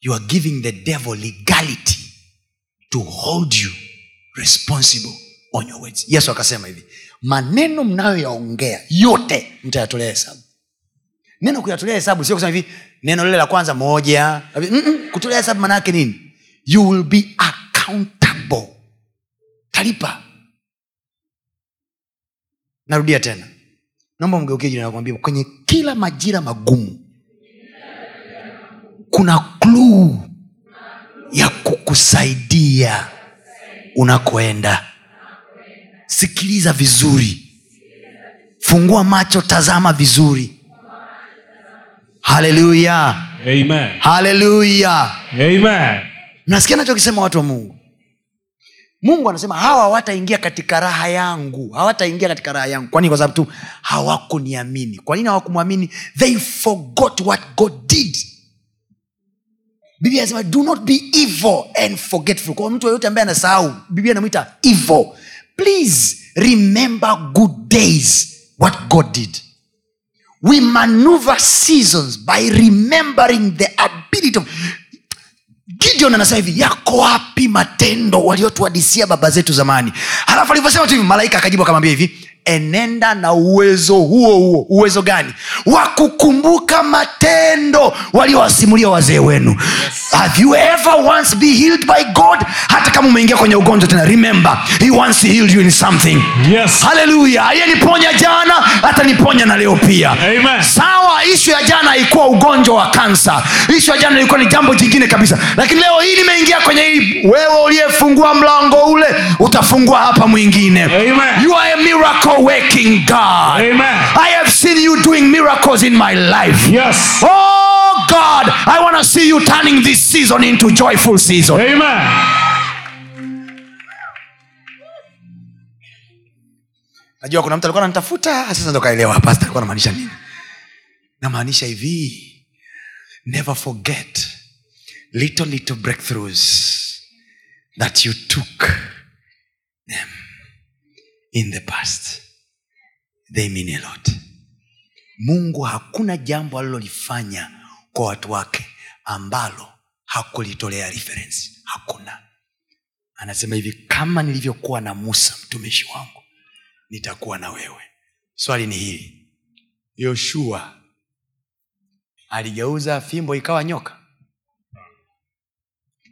You are giving the devil legality to hold you responsible on your words. Yesu akasema hivi maneno mnayoyaongea yote mtayatolea hesabu. Neno kuyatolea hesabu sio kusema hivi neno lile la kwanza moja. Kutolea hesabu maana yake nini? You will be accountable. Talipa. Narudia tena naomba mgeukie jina nakwambia kwenye kila majira magumu kuna kluu ya kukusaidia unakoenda. Sikiliza vizuri. Fungua macho tazama vizuri. Haleluya. Haleluya. Mnasikia nachokisema watu wa mungu mungu anasema hawa hawataingia katika raha yangu. Hawataingia katika raha yangu. Kwani? Kwa sababu tu hawakuniamini. Kwa nini hawakumwamini? They forgot what god did. Biblia anasema do not be evil and forgetful. Kwa mtu yeyote ambaye anasahau biblia anamwita evil. Please remember good days what god did. We maneuver seasons by remembering the ability of gideon anasema hivi yako wapi matendo waliotuadisia baba zetu zamani? Halafu alivyosema tu hivi malaika akajibu akamwambia hivi enenda na uwezo huo huo. Uwezo gani? Wa kukumbuka matendo waliowasimulia wazee wenu. Yes. have you ever once be healed by god? Hata kama umeingia kwenye ugonjwa tena remember he once healed you in something. Yes. haleluya aliyeniponya jana ataniponya na leo pia. Amen. sawa ishu ya jana haikuwa ugonjwa wa kansa. Ishu ya jana ilikuwa ni jambo jingine kabisa. Lakini leo hii nimeingia kwenye hii wewe uliyefungua mlango ule utafungua hapa mwingine. Amen. you are a miracle working god. Amen. i have seen you doing miracles in my life. Yes. oh god i want to see you turning this season into joyful season. Amen. najua kuna mtu alikuwa ananitafuta. Sasa ndo kaelewa pasta alikuwa anamaanisha nini? Namaanisha hivi. Never forget little little breakthroughs that you took them in the past they mean a lot. Mungu hakuna jambo alilolifanya kwa watu wake ambalo hakulitolea reference. Hakuna. Anasema hivi kama nilivyokuwa na musa mtumishi wangu nitakuwa na wewe. Swali ni hili. Yoshua aligeuza fimbo ikawa nyoka?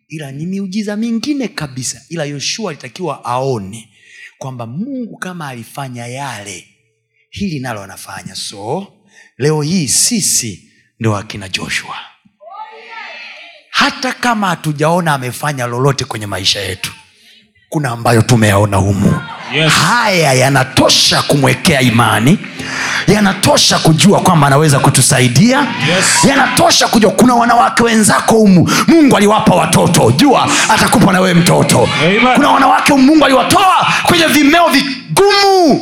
Ila ni miujiza mingine kabisa. Ila yoshua alitakiwa aone kwamba mungu kama alifanya yale hili nalo anafanya. So leo hii sisi ndo akina joshua. Hata kama hatujaona amefanya lolote kwenye maisha yetu kuna ambayo tumeyaona humu Yes. haya yanatosha kumwekea imani. Yanatosha kujua kwamba anaweza kutusaidia. Yes. yanatosha kujua kuna wanawake wenzako humu. Mungu aliwapa watoto. Jua atakupa na wewe mtoto. Amen. kuna wanawake mungu aliwatoa kwenye vimeo vigumu.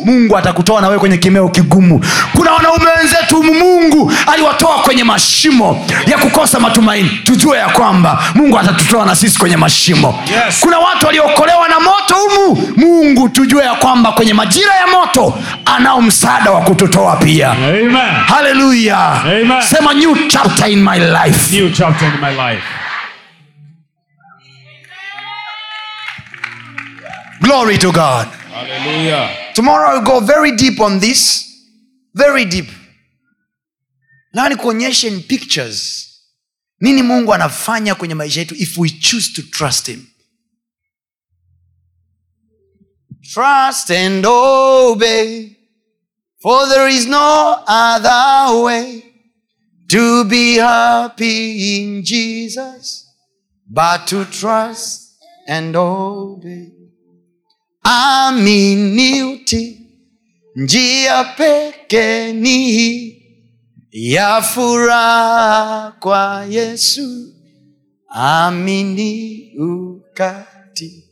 Mungu atakutoa na wewe kwenye kimeo kigumu. Kuna wanaume wenzetu humu mungu aliwatoa kwenye mashimo ya kukosa matumaini. Tujue ya kwamba mungu atatutoa na sisi kwenye mashimo. Yes. kuna watu waliokolewa na moto humu. Mungu tujue ya kwamba kwenye majira ya moto anao msaada wa kututoa pia. Haleluya. Sema new chapter in my life. New chapter in my life. glory to god. Hallelujah. tomorrow I'll go very deep on this. Very deep. Na nikuonyeshe in pictures? Nini mungu anafanya kwenye maisha yetu if we choose to trust him trust and obey for there is no other way to be happy in jesus but to trust and obey. Amini uti njia peke ni hii ya furaha kwa yesu. Amini ukati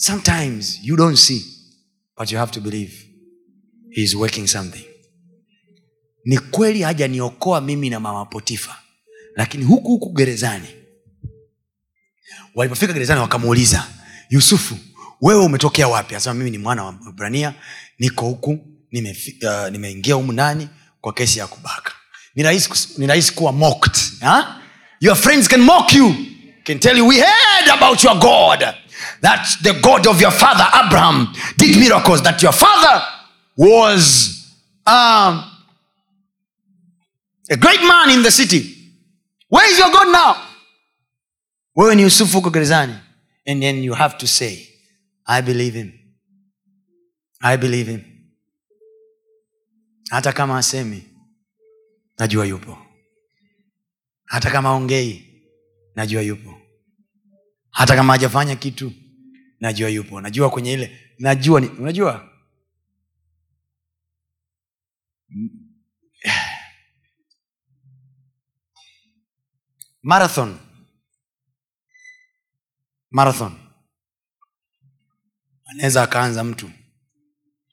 sometimes you don't see but you have to believe he working something. Ni kweli hajaniokoa mimi na mama potifa lakini huku huku gerezani. Walipofika gerezani wakamuuliza yusufu wewe umetokea wapi? Asema mimi ni mwana wa ibrania niko huku nimeingia uh, nime humu ndani kwa kesi ya kubaka. Rahisi ni rahisi kuwa mocked huh? your friends can mock you. Can tell you we heard about your god that the god of your father abraham did miracles that your father was um, a great man in the city. Where is your god now? Wewe ni yusufu huko gerezani. And then you have to say i believe him. I believe him. Hata kama asemi najua yupo. Hata kama ongei najua yupo. Hata kama hajafanya kitu najua yupo. Najua kwenye ile. Najua ni, unajua? Marathon. Marathon. Anaweza akaanza mtu.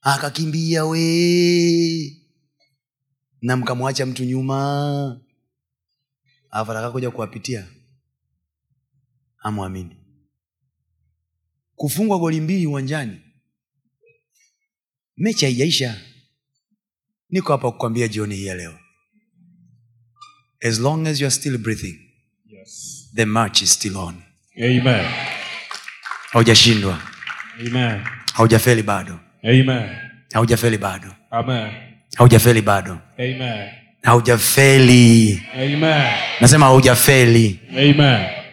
Akakimbia we. Na mkamwacha mtu nyuma. Alafu atakakuja kuwapitia amwamini kufungwa goli mbili uwanjani. Mechi haijaisha. Niko hapa kukwambia jioni hii ya leo. As long as you are still breathing Yes. the march is still on. Haujashindwa. Haujafeli bado. Haujafeli bado. Haujafeli bado. Haujafeli. Nasema haujafeli.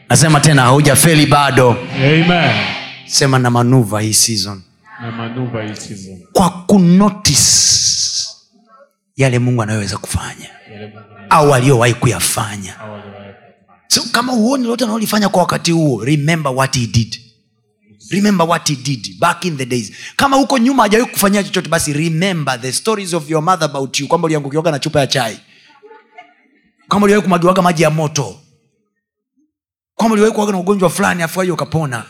Nasema tena haujafeli bado. Amen. Sema na manuva hii season. Na manuva hii season. kwa kunotice yale mungu anayoweza kufanya au aliyowahi kuyafanya. So kama huoni lote anaolifanya kwa wakati huo remember what he did. Remember what he did back in the days. Kama huko nyuma hajawahi kufanyia chochote basi remember the stories of your mother about you. Kwamba uliangukiwaga na chupa ya chai. Kwamba uliwahi kumwagiwaga maji ya moto. Kwamba uliwahi kuwaga na ugonjwa fulani afu hiyo ukapona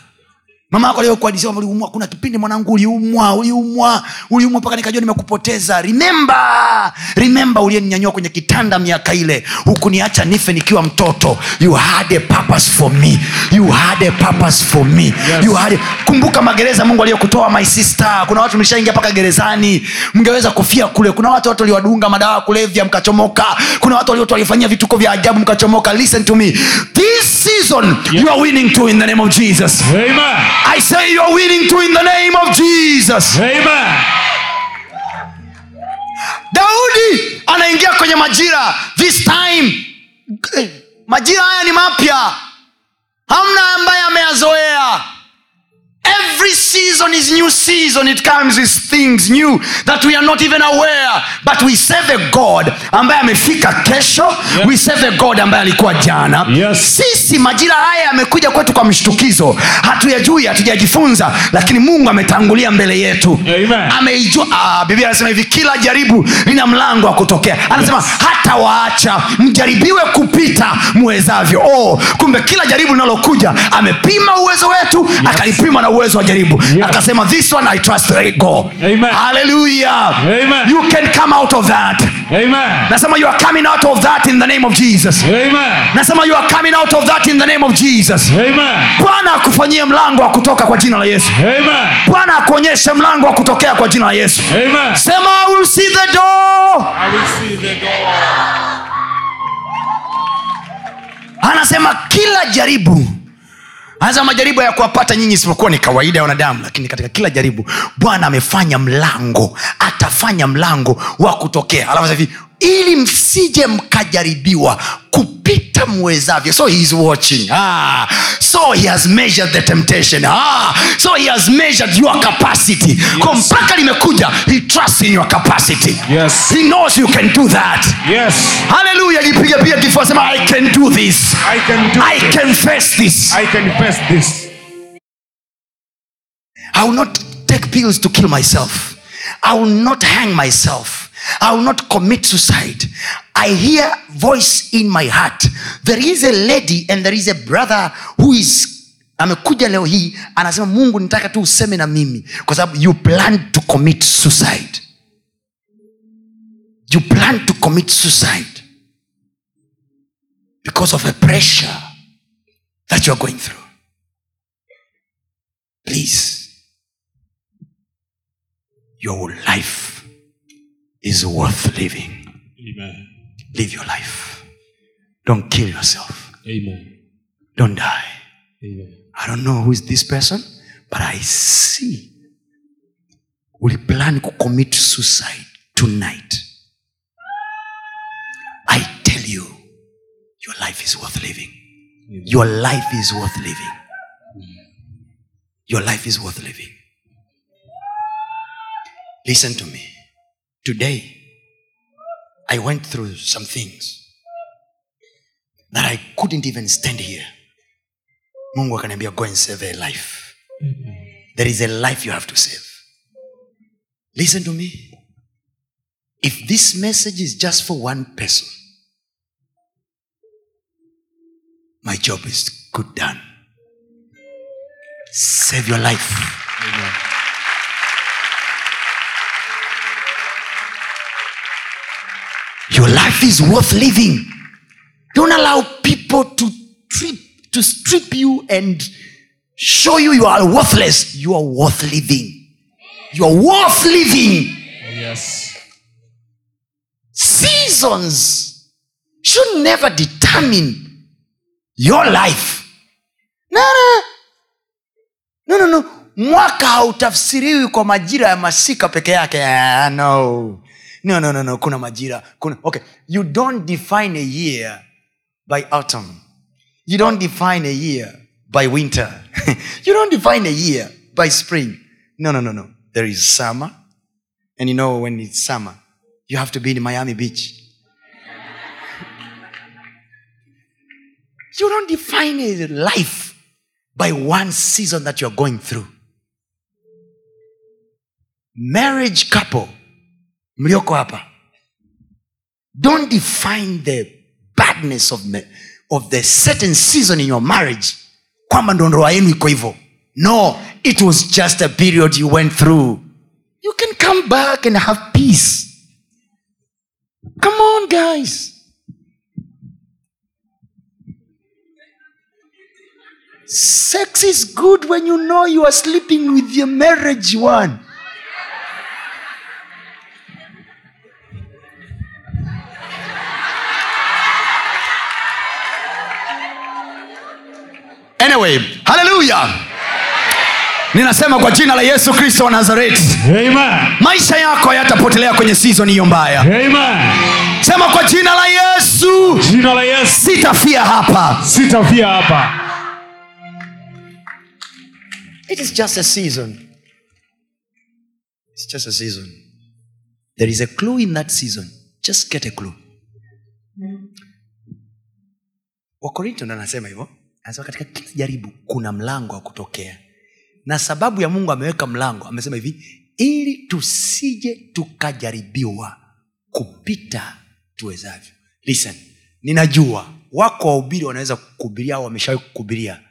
mama yako aliyokuadisia kwamba uliumwa. Kuna kipindi mwanangu uliumwa uliumwa uliumwa mpaka nikajua nimekupoteza. Rimemba rimemba uliyeninyanyua kwenye kitanda miaka ile. Hukuniacha nife nikiwa mtoto. You had a purpose for me. You had a purpose for me. Yes. you had a... kumbuka magereza mungu aliyokutoa my sister. Kuna watu mlishaingia mpaka gerezani. Mngeweza kufia kule. Kuna watu watu waliwadunga madawa kulevya mkachomoka. Kuna watu waliotu walifanyia vituko vya ajabu mkachomoka. Listen to me. This season you are winning too in the name of jesus. Amen. I say you are willing to in the name of Jesus. Amen. Daudi anaingia kwenye majira this time. eh, Majira haya ni mapya, hamna ambaye ameyazoea. Every season is new season. It comes with things new that we are not even aware. But we serve a God ambaye amefika kesho. Yeah. We serve a God ambaye alikuwa jana. Yes. Sisi majira haya yamekuja kwetu kwa mshtukizo, hatuyajui, hatujajifunza, lakini Mungu ametangulia mbele yetu. Amen. Ameijua. Ah, Biblia anasema hivi, kila jaribu lina mlango wa kutokea. Anasema Yes. hata waacha mjaribiwe kupita mwezavyo. Oh, kumbe kila jaribu linalokuja amepima uwezo wetu, akalipima na uwezo wa jaribu, Yes. akasema this one I trust, go. Amen. You can come out of that. Amen. Nasema you are coming out of that in the name of Jesus. Amen. nasema you are coming out of that in the name of jesus bwana akufanyie mlango wa kutoka kwa jina la yesu bwana akuonyeshe mlango wa kutokea kwa jina la yesu Amen. sema I will see the door I will see the door. anasema kila jaribu anasema majaribu hayakuwapata nyinyi isipokuwa ni kawaida ya wanadamu lakini katika kila jaribu bwana amefanya mlango atafanya mlango wa kutokea. Alafu hivi ili msije mkajaribiwa kupita mwezavyo so he is watching ah, so he has measured the temptation ah, so he has measured your capacity yes. kwa mpaka limekuja he trusts in your capacity Yes. he knows you can do that Yes. haleluya jipiga piga kifua sema i can do this I can do I this. can face this. I can face this. I will not take pills to kill myself. I will not hang myself. I will not commit suicide. I hear voice in my heart. There is a lady and there is a brother who is amekuja leo hii anasema mungu nitaka tu useme na mimi kwa you plan to commit suicide you plan to commit suicide because of a pressure that you are going through please your life is worth living. Amen. live your life. Don't kill yourself. Amen. don't die. Amen. i don't know who is this person but i see. Uliplan commit suicide tonight. I tell you your life is worth living. Your life is worth living. Your life is worth living listen to me. Today i went through some things that i couldn't even stand here. Mungu akaniambia go and save a life. There is a life you have to save. Listen to me. If this message is just for one person my job is good done. Save your life. Amen. Your life is worth living don't allow people to trip, to strip you and show you you are worthless you are worth living you are worth living Yes. seasons should never determine your life no, no. no, no, no. mwaka hautafsiriwi kwa majira ya masika peke yake ah, no. No, no, no, no. kuna majira. Kuna okay. You don't define a year by autumn. You don't define a year by winter. *laughs* You don't define a year by spring. No no no no. There is summer and you know when it's summer you have to be in miami beach. *laughs* You don't define a life by one season that you're going through. Marriage couple mlioko hapa. Don't define the badness of, the, of the certain season in your marriage kwamba ndo ndoa yenu iko hivyo. No it was just a period you went through. You can come back and have peace. Come on guys. Sex is good when you know you are sleeping with your marriage one anyway haleluya ninasema kwa jina la yesu kristo wa nazareti maisha yako hayatapotelea kwenye season hiyo mbaya. Amen. sema kwa jina la yesu. Jina la Yesu. Sitafia hapa. Sitafia hapa. it is just a season. It's just a season. There is a clue in that season. Just get a clue. Wakorinto ndo anasema hivyo anasema katika kila jaribu kuna mlango wa kutokea. Na sababu ya mungu ameweka mlango amesema hivi ili tusije tukajaribiwa kupita tuwezavyo. Listen ninajua wako wahubiri wanaweza kukubiria au wameshawai kukubiria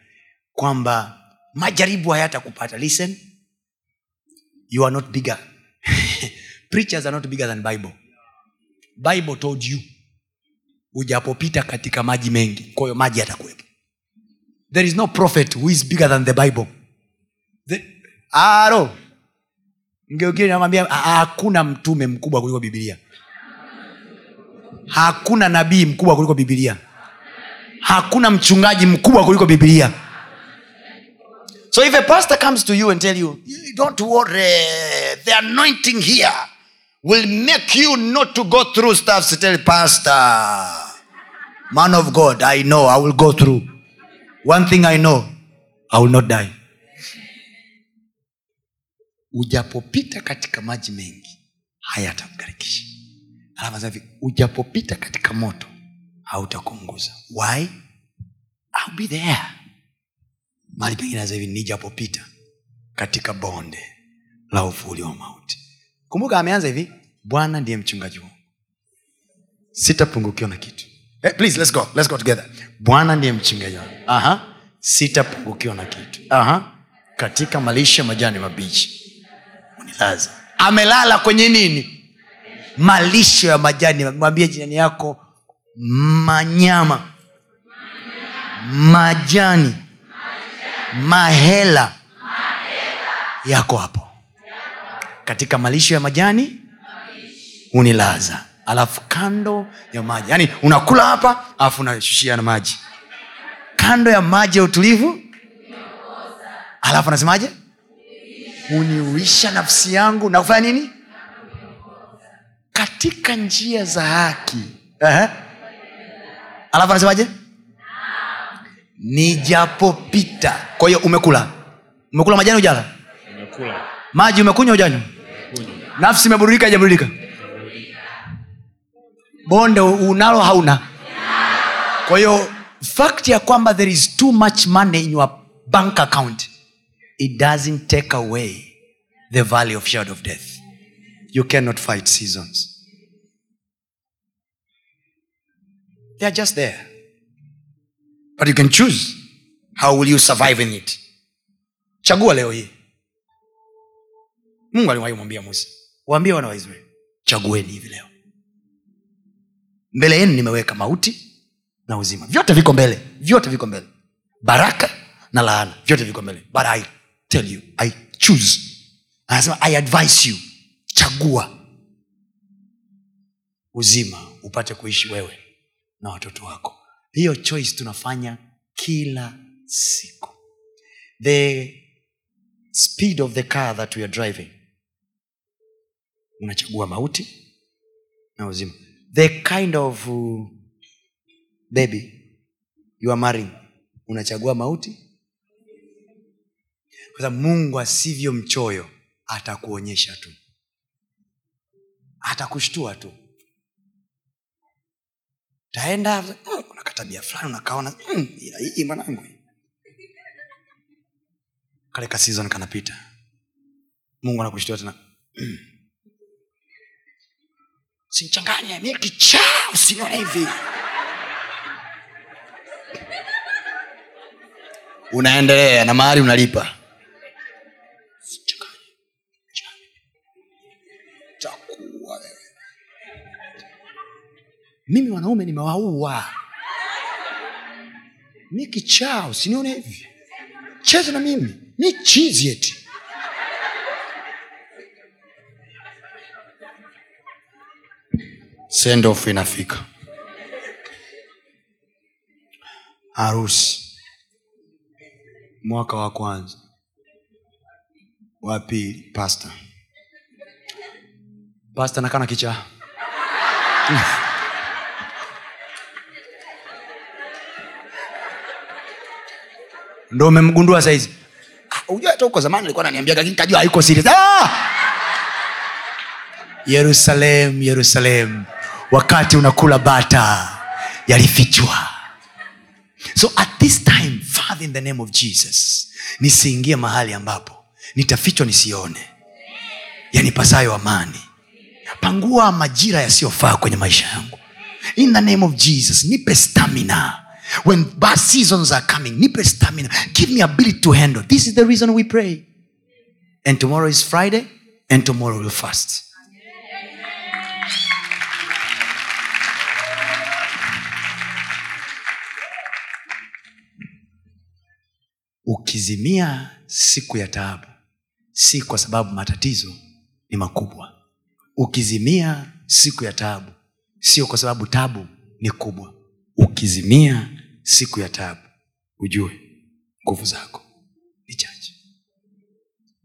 kwamba majaribu hayatakupata. Listen you are not bigger. *laughs* Preachers are not bigger than bible. Bible told you ujapopita katika maji mengi kwa hiyo maji yatakuwepo there is no prophet who is bigger than the bible. The, aro. "Ah, ah, hakuna mtume mkubwa kuliko bibilia hakuna nabii mkubwa kuliko bibilia hakuna mchungaji mkubwa kuliko bibilia so if a pastor comes to you and tell you don't worry the anointing here will make you not to go through stuff to tell pastor man of god i know i will go through one thing i know i will not die. Ujapopita katika maji mengi hayatakugarikisha alafu anasema hivi ujapopita katika moto hautakuunguza why? I'll be there. Mali pengine hivi nijapopita katika bonde la uvuli wa mauti. Kumbuka ameanza hivi bwana ndiye mchungaji wangu. Sitapungukiwa na kitu eh, please let's go. Let's go together. Bwana ndiye mchungaji wangu sitapungukiwa na kitu. Aha. katika malisha majani mabichi. Unilaza. Amelala kwenye nini? Malisho ya majani. Mwambie jirani yako manyama. Majani. Mahela. Yako hapo. Katika malisho ya majani unilaza alafu kando ya maji. Yaani unakula hapa alafu unashushia na maji. Kando ya maji ya utulivu. Alafu anasemaje? Uniuisha nafsi yangu. Na kufanya nini? Katika njia za haki. Ehe. alafu anasemaje? Nijapopita. Kwa hiyo umekula. Umekula majani ujala umekula maji umekunywa ujanywa nafsi imeburudika ijaburudika bonde unalo hauna. Kwa hiyo fact ya kwamba there is too much money in your bank account it doesn't take away the valley of shadow of death. You cannot fight seasons. They are just there. But you can choose how will you survive in it. Chagua leo hii. Mungu aliwahi musa waambie wana waisraeli chagueni hivi leo mbele yenu nimeweka mauti na uzima. Vyote viko mbele. Vyote viko mbele. Baraka na laana. Vyote viko mbele. But i tell you i choose. Anasema i advise you. Chagua. Uzima upate kuishi wewe na watoto wako. Hiyo choice tunafanya kila siku. The speed of the car that we are driving. Unachagua mauti na uzima the kind of uh, baby you are marrying. Unachagua mauti? Kwa mungu asivyo mchoyo atakuonyesha tu. Atakushtua tu. Taenda mm, kuna fulani unakaona mm, hii mwanangu kale kasizon kanapita. Mungu anakushtua tena mm. Sinchanganye mi kichaa usinione hivi. Unaendelea na mahali unalipa. Mimi wanaume nimewaua. Mi kichaa usinione hivi. Cheza na mimi. Mi chizi eti sendof inafika harusi. Mwaka wa kwanza. Wa pili pasta pasta nakana kichaa. Ndo umemgundua saizi. Ah, ujua zamani alikuwa ananiambia lakini kajua haiko serious. Ah! yerusalem wakati unakula bata yalifichwa. So at this time father in the name of jesus nisiingie mahali ambapo nitafichwa nisione. Yanipasayo amani. Pangua majira yasiyofaa kwenye maisha yangu. In the name of jesus nipe stamina. When bad seasons are coming nipe stamina. Give me ability to handle. This is the reason we pray. And tomorrow is friday and tomorrow will fast ukizimia siku ya taabu si kwa sababu matatizo ni makubwa. Ukizimia siku ya taabu sio kwa sababu tabu ni kubwa. Ukizimia siku ya taabu ujue nguvu zako ni chache.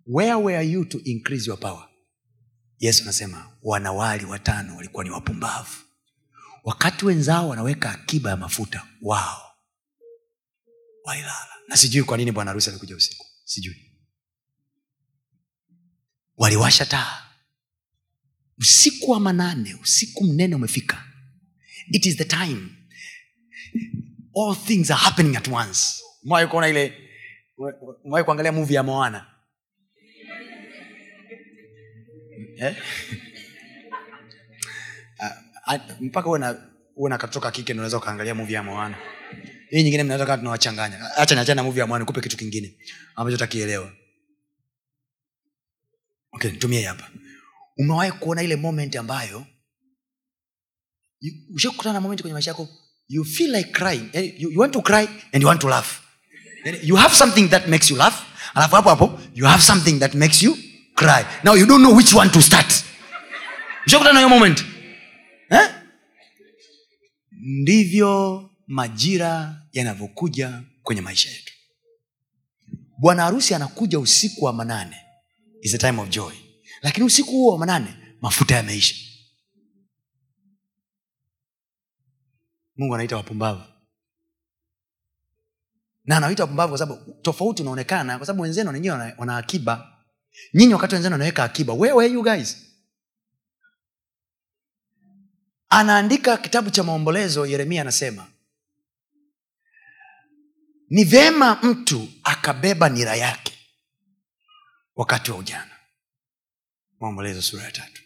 Where were you to increase your power? Yesu anasema wanawali watano walikuwa ni wapumbavu. Wakati wenzao wanaweka akiba ya mafuta wao walilala na sijui kwa nini bwana harusi alikuja usiku. Sijui. Waliwasha taa. Usiku wa manane usiku mnene umefika. It is the time. All things are happening at once. Mwai kuona ile mwai kuangalia muvi ya moana? Eh? Ah, mpaka uwe na katoka kike unaweza ukaangalia muvi ya moana hii nyingine mnaweza kaa tunawachanganya. Acha niachana na muvi ya moana kupe kitu kingine ambacho takielewa okay nitumie hapa. Umewahi kuona ile moment ambayo ushakutana na moment kwenye maisha yako you feel like crying. You, you want to cry and you want to laugh. Yani, you have something that makes you laugh alafu hapo hapo you have something that makes you cry. Now you don't know which one to start. Ushakutana na hiyo moment? Eh? ndivyo majira yanavyokuja kwenye maisha yetu. Bwana harusi anakuja usiku wa manane. Is a time of joy. Lakini usiku huo wa manane mafuta yameisha. Mungu anaita wapumbavu. Na anawaita wapumbavu kwa sababu tofauti unaonekana kwa sababu wenzenu wenyewe wana, akiba. Nyinyi wakati wenzenu wanaweka akiba where you guys? Anaandika kitabu cha maombolezo yeremia anasema ni vyema mtu akabeba nira yake wakati wa ujana. Maombolezo sura ya tatu.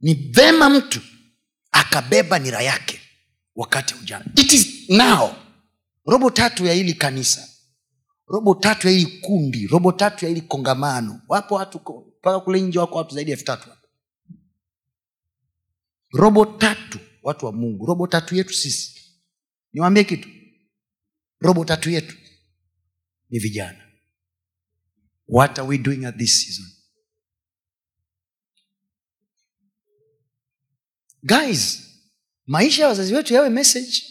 Ni vema mtu akabeba nira yake wakati wa ujana. It is now. Robo tatu ya hili kanisa. Robo tatu ya hili kundi. Robo tatu ya hili kongamano. Wapo watu mpaka kule nje wako watu zaidi ya elfu tatu robo tatu watu wa mungu. Robo tatu yetu sisi. Niwaambie kitu robo tatu yetu ni vijana. What are we doing at this season? Guys maisha ya wazazi wetu yawe message.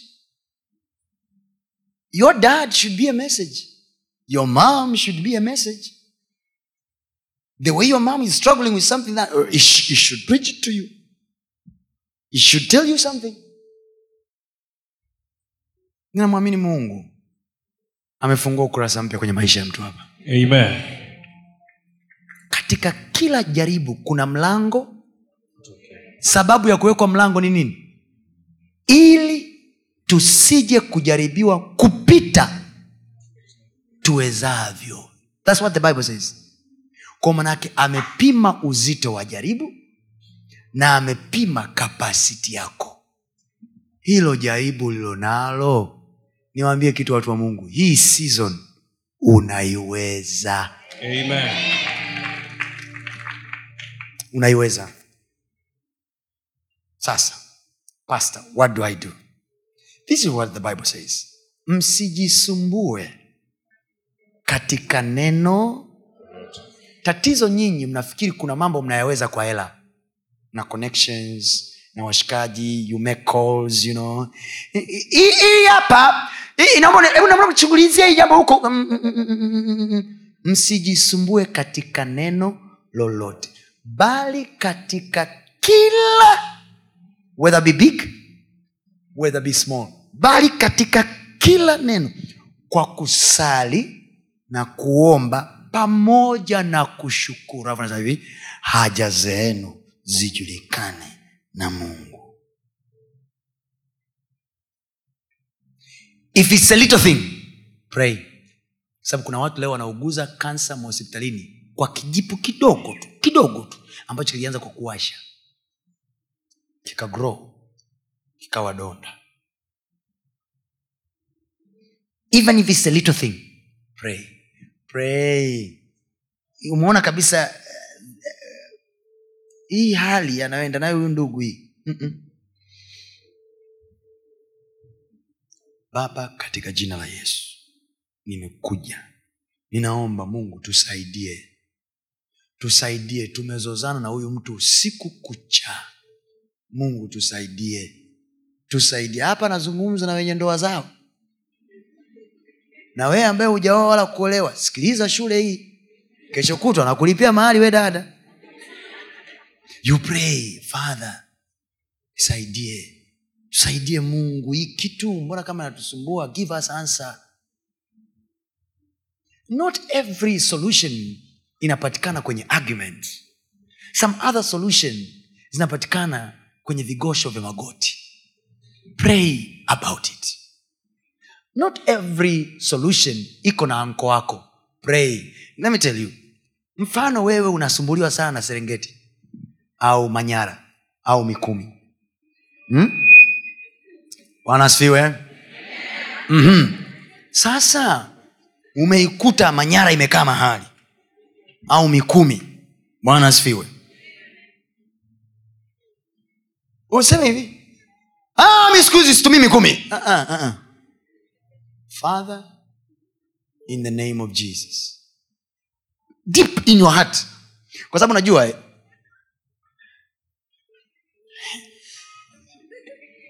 Your dad should be a message. Your mom should be a message. The way your mom is struggling with something that he should preach it to you. He should tell you something. Ninamwamini mungu amefungua ukurasa mpya kwenye maisha ya mtu hapa. Amen. katika kila jaribu kuna mlango. Sababu ya kuwekwa mlango ni nini? Ili tusije kujaribiwa kupita tuwezavyo. Thats what the bible says. Kwa manake amepima uzito wa jaribu na amepima kapasiti yako. Hilo jaribu lilonalo niwaambie kitu watu wa mungu hii season unaiweza. Amen. unaiweza. Sasa pastor what do i do? This is what the bible says. Msijisumbue katika neno. Tatizo nyinyi mnafikiri kuna mambo mnayaweza kwa hela. Na connections na washikaji you make calls you know. Hii- hapa hebu naomba kuchugulizia hii jambo huko. Mm, mm, mm, msijisumbue katika neno lolote bali katika kila whether be big whether be small bali katika kila neno kwa kusali na kuomba pamoja na kushukuru. Hivi haja zenu zijulikane na mungu if it's a little thing pray. Sababu kuna watu leo wanauguza kansa mahospitalini kwa kijipu kidogo tu kidogo tu ambacho kilianza kwa kuwasha. Kikagrow kikawa donda. Even if it's a little thing pray. Pray. Umeona kabisa uh, hii hali anayoenda nayo huyu ndugu hii. Mm-mm. Baba katika jina la yesu nimekuja. Ninaomba mungu tusaidie. Tusaidie tumezozana na huyu mtu usiku kucha. Mungu tusaidie. Tusaidie. Hapa nazungumza na wenye ndoa zao. Na wewe ambaye hujaoa wala kuolewa sikiliza shule hii. Kesho kutwa nakulipia mahali we dada. You pray father saidie tusaidie mungu. Hii kitu mbona kama natusumbua give us answer. Not every solution inapatikana kwenye argument. Some other solution zinapatikana kwenye vigosho vya magoti. Pray about it. Not every solution iko na anko wako. Pray. Let me tell you. Mfano wewe unasumbuliwa sana na serengeti. Au manyara. Au mikumi. Hmm? Bwana mm-hmm. sasa umeikuta manyara imekaa mahali au mikumi. Bwana asifiwe. Useme hivi. "Ah, mi situmii mikumi. Ah, ah, ah. father in the name of jesus. Deep in your heart. Kwa sababu najua eh,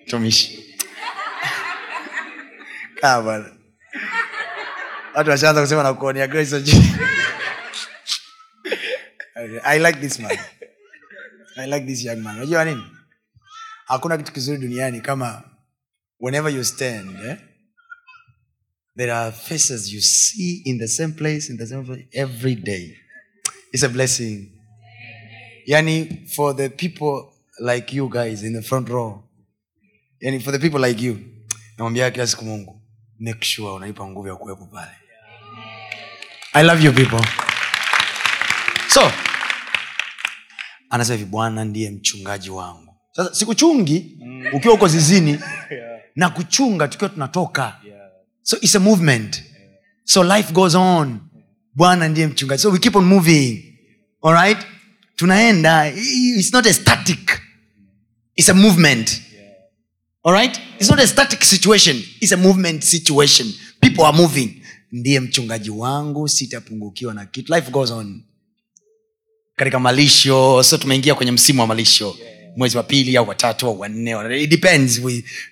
tumishi kaa bwana. Watu washaanza kusema na kuonea i like this man. I like this young man. Unajua nini? Hakuna kitu kizuri duniani kama whenever you stand eh? there are faces you see in the same place in the same place every day. It's a blessing. Yani for the people like you guys in the front row. Yani for the people like you. Namwambia kila siku mungu make sure unaipa nguvu ya kuwepo pale. I love you people. So anasema hivi bwana ndiye mchungaji wangu. Sasa sikuchungi ukiwa uko zizini na kuchunga tukiwa tunatoka. So it's a movement. So life goes on. Bwana ndiye mchungaji. So we keep on moving. Alright tunaenda. It's not a static. It's it's a movement right? It's not a static situation. It's a movement situation. People are moving. Ndiye mchungaji wangu sitapungukiwa na kitu. Life goes on. Katika malisho so tumeingia kwenye msimu wa malisho. Mwezi wa pili au watatu au wanne it depends.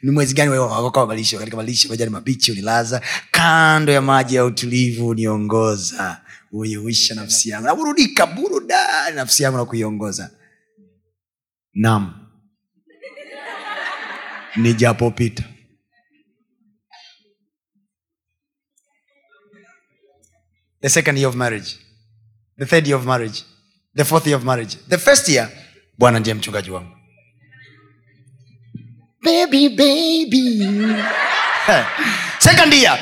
Ni mwezi gani wewe malisho? Katika malisho majani mabichi unilaza. Kando ya maji ya utulivu uniongoza. Uiuisha nafsi yangu. Naburudika burudani nafsi yangu na kuiongoza. Nam nijapopita. The second year of marriage. The third year of marriage. The fourth year of marriage. The first year bwana ndiye mchungaji wangu. Baby baby. Second year.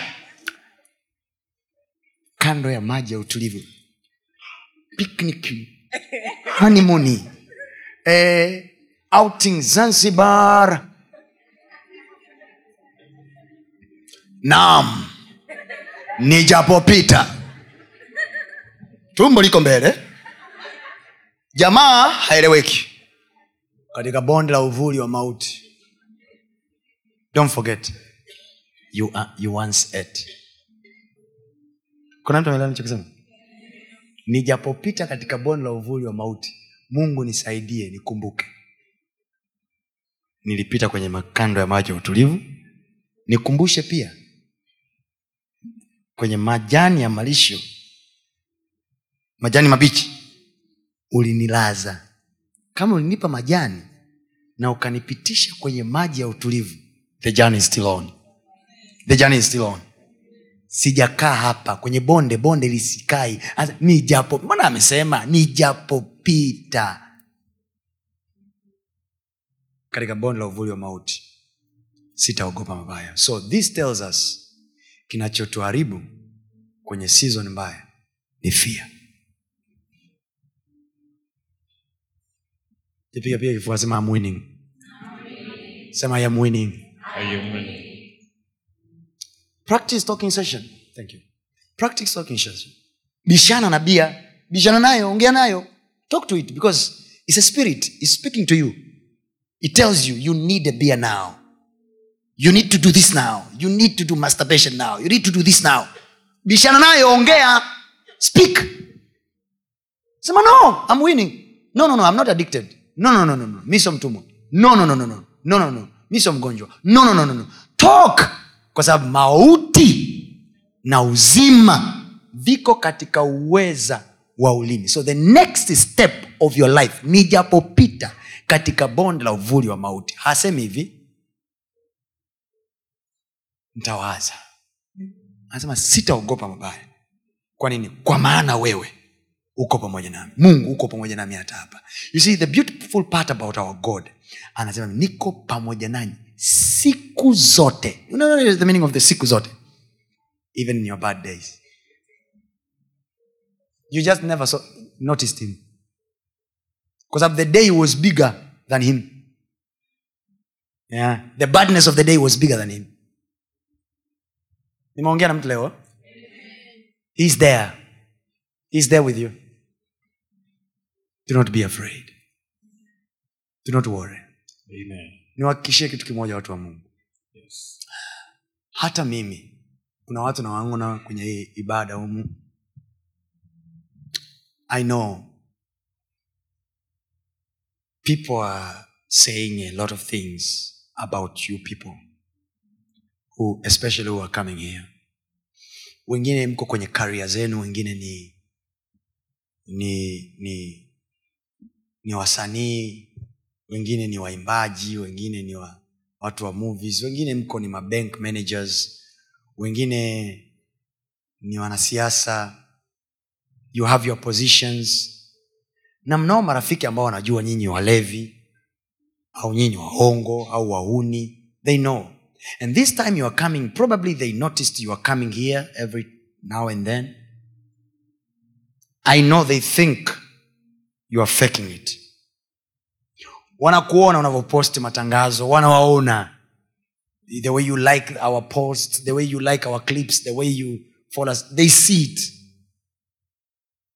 Kando ya maji ya utulivu. Picnic. Honeymoon. Eh, outing zanzibar naam. Nijapopita. Tumbo liko mbele. Jamaa haeleweki. Katika bonde la uvuli wa mauti. Don't forget you, are, you once ate. Kuna mtu amelanichokisema nijapopita katika bonde la uvuli wa mauti mungu nisaidie nikumbuke. Nilipita kwenye makando ya maji ya utulivu. Nikumbushe pia kwenye majani ya malisho majani mabichi ulinilaza. Kama ulinipa majani na ukanipitisha kwenye maji ya utulivu the journey is still on. The journey is still on. Sijakaa hapa kwenye bonde bonde lisikai. Nijapo mbona amesema? Nijapopita katika bonde la uvuli wa mauti sitaogopa mabaya. So this tells us kinachotuharibu kwenye season mbaya ni fia jipiga piga kifua sema I'm winning. Sema I am winning. I am winning. practice talking session. Thank you. Practice talking session. Bishana na bia. Bishana nayo ongea nayo. Talk to it because it's a spirit. Is speaking to you. It tells you you need a beer now you need to do this now you need to do masturbation now you need to do this now bishana nayo ongea speak sema no i'm winning no no no i'm not addicted no no no no no mi sio no no no no no no no no mi sio mgonjwa no no no no no talk kwa sababu mauti na uzima viko katika uweza wa ulimi so the next step of your life nijapopita katika bonde la uvuli wa mauti hasemi hivi ntawaza anasema sitaogopa mabaya. Kwa nini? Kwa maana wewe uko pamoja nami mungu uko pamoja nami hata hapa. You see the beautiful part about our god anasema niko pamoja nanyi siku zote. You know the meaning of the siku zote? Even in your bad days. You just never saw, noticed him. Because the day was bigger than him. Yeah. the badness of the day was bigger than him nimeongea na mtu leo. He's there. He's there with you. Do not be afraid. Do not worry. Amen. niwahakikishie kitu kimoja watu wa mungu. Yes. hata mimi kuna watu nawaona kwenye hii ibada humu. I know. People are saying a lot of things about you people who especially who are coming here. Wengine mko kwenye karia zenu wengine ni ni ni ni wasanii wengine ni waimbaji wengine ni wa, watu wa movies wengine mko ni mabank managers wengine ni wanasiasa. You have your positions. Na mnao marafiki ambao wanajua nyinyi walevi au nyinyi waongo au wauni they know and this time you are coming probably they noticed you are coming here every now and then. I know they think you are faking it. Wanakuona unavyoposti matangazo wanawaona. The way you like our post the way you like our clips the way you follow us they see it.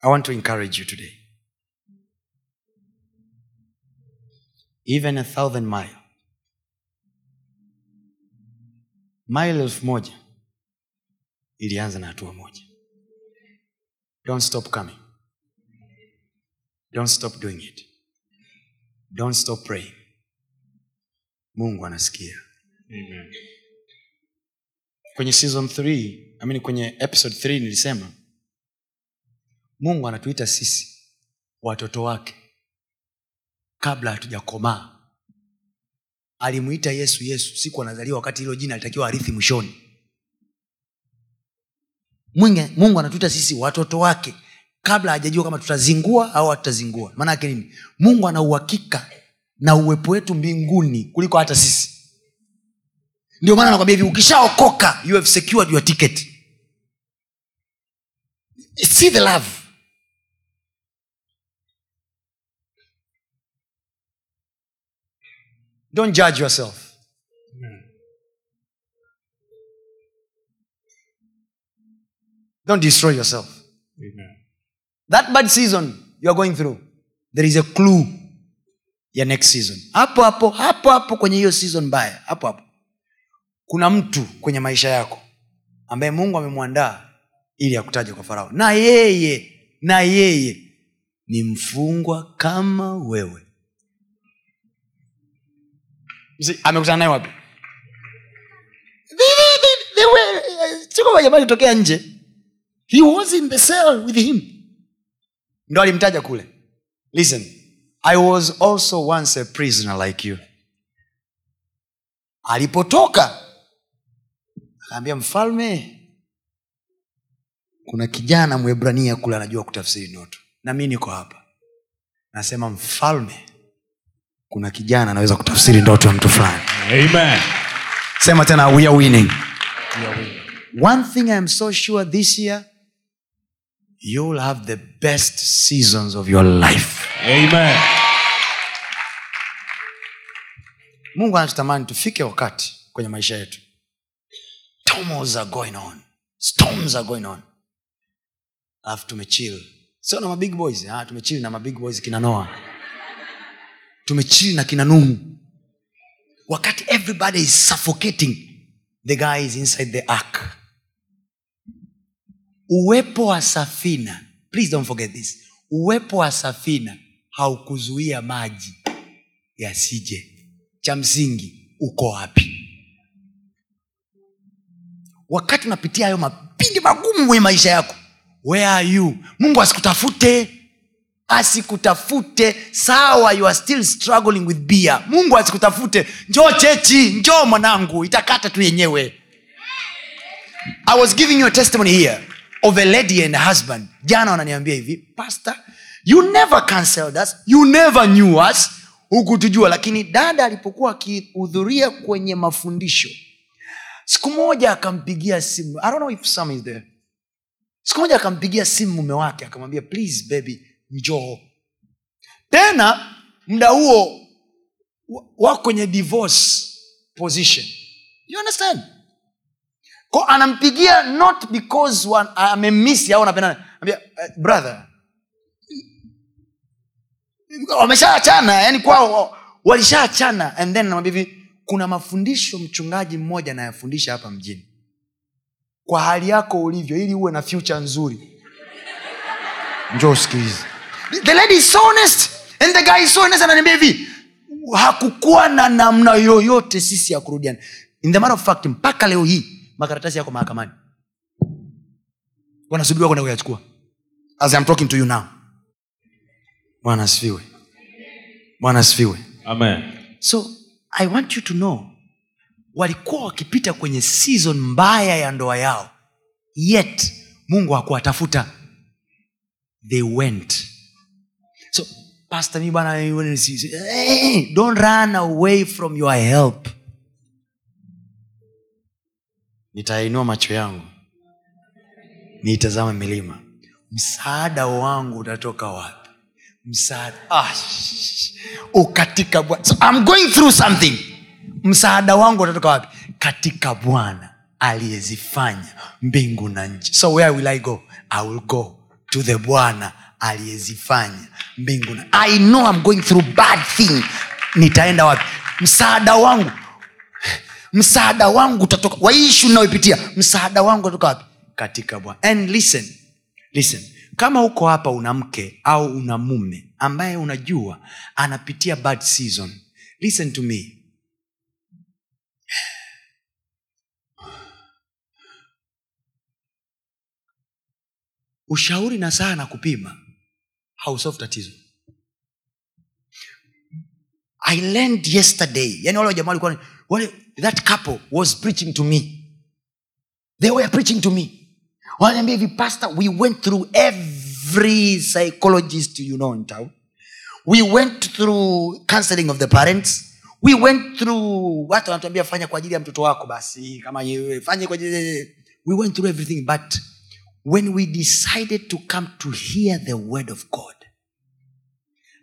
I want to encourage you today. Even a thousand mile mile elfu moja ilianza na hatua moja. Don't stop coming. Don't stop doing it. Don't stop praying. Mungu anasikia. Amen. kwenye season 3 I mean kwenye episode 3 nilisema mungu anatuita sisi watoto wake kabla hatujakomaa alimuita yesu yesu siku anazaliwa wakati hilo jina alitakiwa arithi mwishoni. Mwinge, mungu anatuita sisi watoto wake kabla hajajua kama tutazingua au hatutazingua. Maana yake nini? Mungu ana uhakika na uwepo wetu mbinguni kuliko hata sisi. Ndio maana nakwambia hivi ukishaokoka you have secured your ticket. See the love don't judge yourself. Don't destroy yourself. Amen. that bad season you are going through there is a clue ya next season. Hapo hapo hapo hapo kwenye hiyo season mbaya hapo hapo. Kuna mtu kwenye maisha yako ambaye mungu amemwandaa ili akutaje kwa farao. Na yeye na yeye ni mfungwa kama wewe amekutana naye wapi? Jamaa litokea nje. He was in the cell with him. Ndo alimtaja kule. Listen i was also once a prisoner like you. Alipotoka akaambia mfalme kuna kijana mwebrania kule anajua kutafsiri ndoto. Na mi niko hapa. Nasema mfalme kuna kijana anaweza kutafsiri ndoto ya mtu fulani. Amen. sema tena we are winning. We are winning. one thing i am so sure this year you'll have the best seasons of your life. Amen. mungu anachotamani tufike wakati kwenye maisha yetu. Storms are going on. Storms are going on. Alafu tumechill. Sio na mabig boys ah, tumechill na mabig boys kina noa tumechill na kina nuhu wakati everybody is suffocating the guy is inside the ark. Uwepo wa safina please don't forget this. Uwepo wa safina haukuzuia maji yasije. Cha msingi uko wapi? Wakati unapitia hayo mapindi magumu kwenye maisha yako where are you? Mungu asikutafute asikutafute sawa you are still struggling with bia mungu asikutafute. Njoo chechi njoo mwanangu itakata tu yenyewe. I was giving you a testimony here of a lady and a husband. Jana wananiambia hivi pastor you never cancelled us you never knew us hukutujua. Lakini dada alipokuwa akihudhuria kwenye mafundisho siku moja akampigia simu. I don't know if some is there. Siku moja akampigia simu mume wake akamwambia please baby njoo. Tena mda huo wako kwenye divorce position. You understand? Ko anampigia not because amemisi au anapendana. "Eh, brother. Wameshaachana yani kwao walishaachana and then namwambia hivi kuna mafundisho mchungaji mmoja anayafundisha hapa mjini. Kwa hali yako ulivyo ili uwe na future nzuri. Njoo usikilize the lady is so honest and the guy is so honest ananiambia hivi hakukuwa na namna yoyote sisi ya kurudiana. In the matter of fact mpaka leo hii makaratasi yako mahakamani. Wanasubiriwa kwenda kuyachukua. As I'm talking to you now. Bwana asifiwe. Bwana asifiwe. Amen. so i want you to know walikuwa wakipita kwenye season mbaya ya ndoa yao yet mungu hakuwatafuta. They went so pastor mi bana eh, don't run away from your help. Nitainua macho yangu. Niitazama milima. Msaada wangu utatoka wapi? Msaada ah, ukatika bwana so I'm going through something. Msaada wangu utatoka wapi? Katika bwana aliyezifanya mbingu na nchi. So where will i go? I will go to the bwana aliyezifanya mbingu na i know I'm going through bad thing. Nitaenda wapi? Msaada wangu. Msaada wangu utatoka. Waishu hii msaada wangu utatoka wapi? Katika bwana. And listen listen. Kama uko hapa una mke au una mume ambaye unajua anapitia bad season listen to me. Ushauri na saa na kupima hausolve tatizo i learned yesterday yani wale wajamaa walikuwa that couple was preaching to me. They were preaching to me. Wananiambia hivi pastor we went through every psychologist you know in town. We went through counseling of the parents. We went through watu wanatuambia fanya kwa ajili ya mtoto wako basi kama fanye kwa ajili we went through everything but when we decided to come to hear the word of god.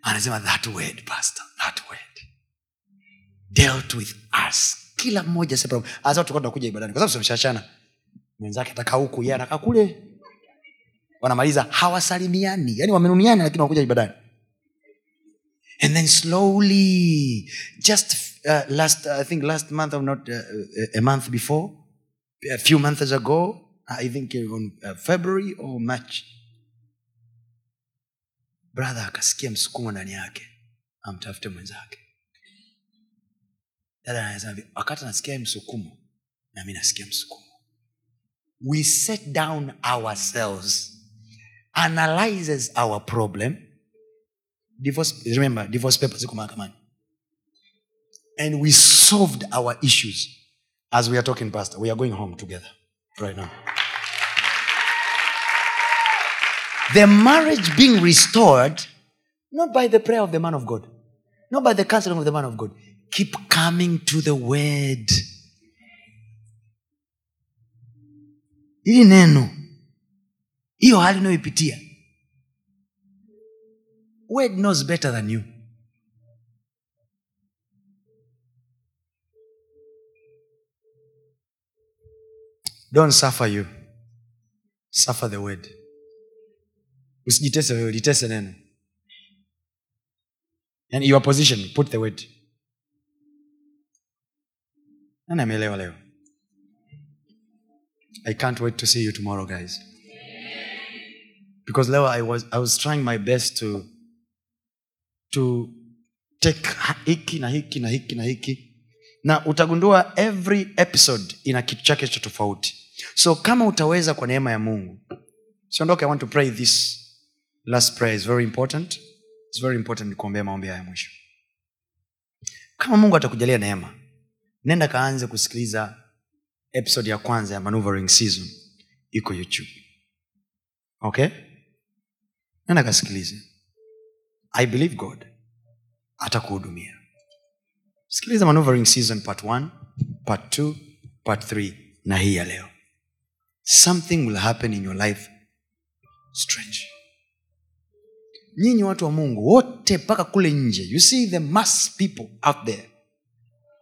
Anasema that word pastor that word dealt with us. Kila mmoja. Hasa ibadani. Kwa sababu tumeshachana mwenzake atakaa huku ye anakaa kule. Wanamaliza. Hawasalimiani. Yani wamenuniana lakini wanakuja ibadani. And then slowly just uh, last i think last month or not uh, uh, a month before a few months ago i think on uh, february or march. Brother akasikia msukumo ndani yake. Amtafute mwenzake. Dada anasema hivi, wakati anasikia msukumo na mi nasikia msukumo. We set down ourselves analyzes our problem. Divorce, remember divorce papers ziko mahakamani. And we solved our issues as we are talking pastor. We are going home together right now the marriage being restored not by the prayer of the man of god not by the counseling of the man of god keep coming to the word. Hili neno hiyo hali unayoipitia. Word knows better than you. Don't suffer you. Suffer the word usijitese wewe litese neno. And your position put the word. Nani ameelewa leo? I can't wait to see you tomorrow guys. Because leo i was, I was trying my best to to take hiki na hiki na hiki na hiki. Na utagundua every episode ina kitu chake cha tofauti. So kama utaweza kwa neema ya mungu siondoke i want to pray this last prayer is very important. It's very important nikuombea maombi haya mwisho. Kama mungu atakujalia neema nenda kaanze kusikiliza episode ya kwanza ya maneuvering season. Iko youtube. Okay? Nenda kasikilize. I believe god atakuhudumia. Sikiliza maneuvering season part 1 part 2 part 3 na hii ya leo. Something will happen in your life. Strange nyinyi watu wa mungu wote mpaka kule nje. You see the mass people out there.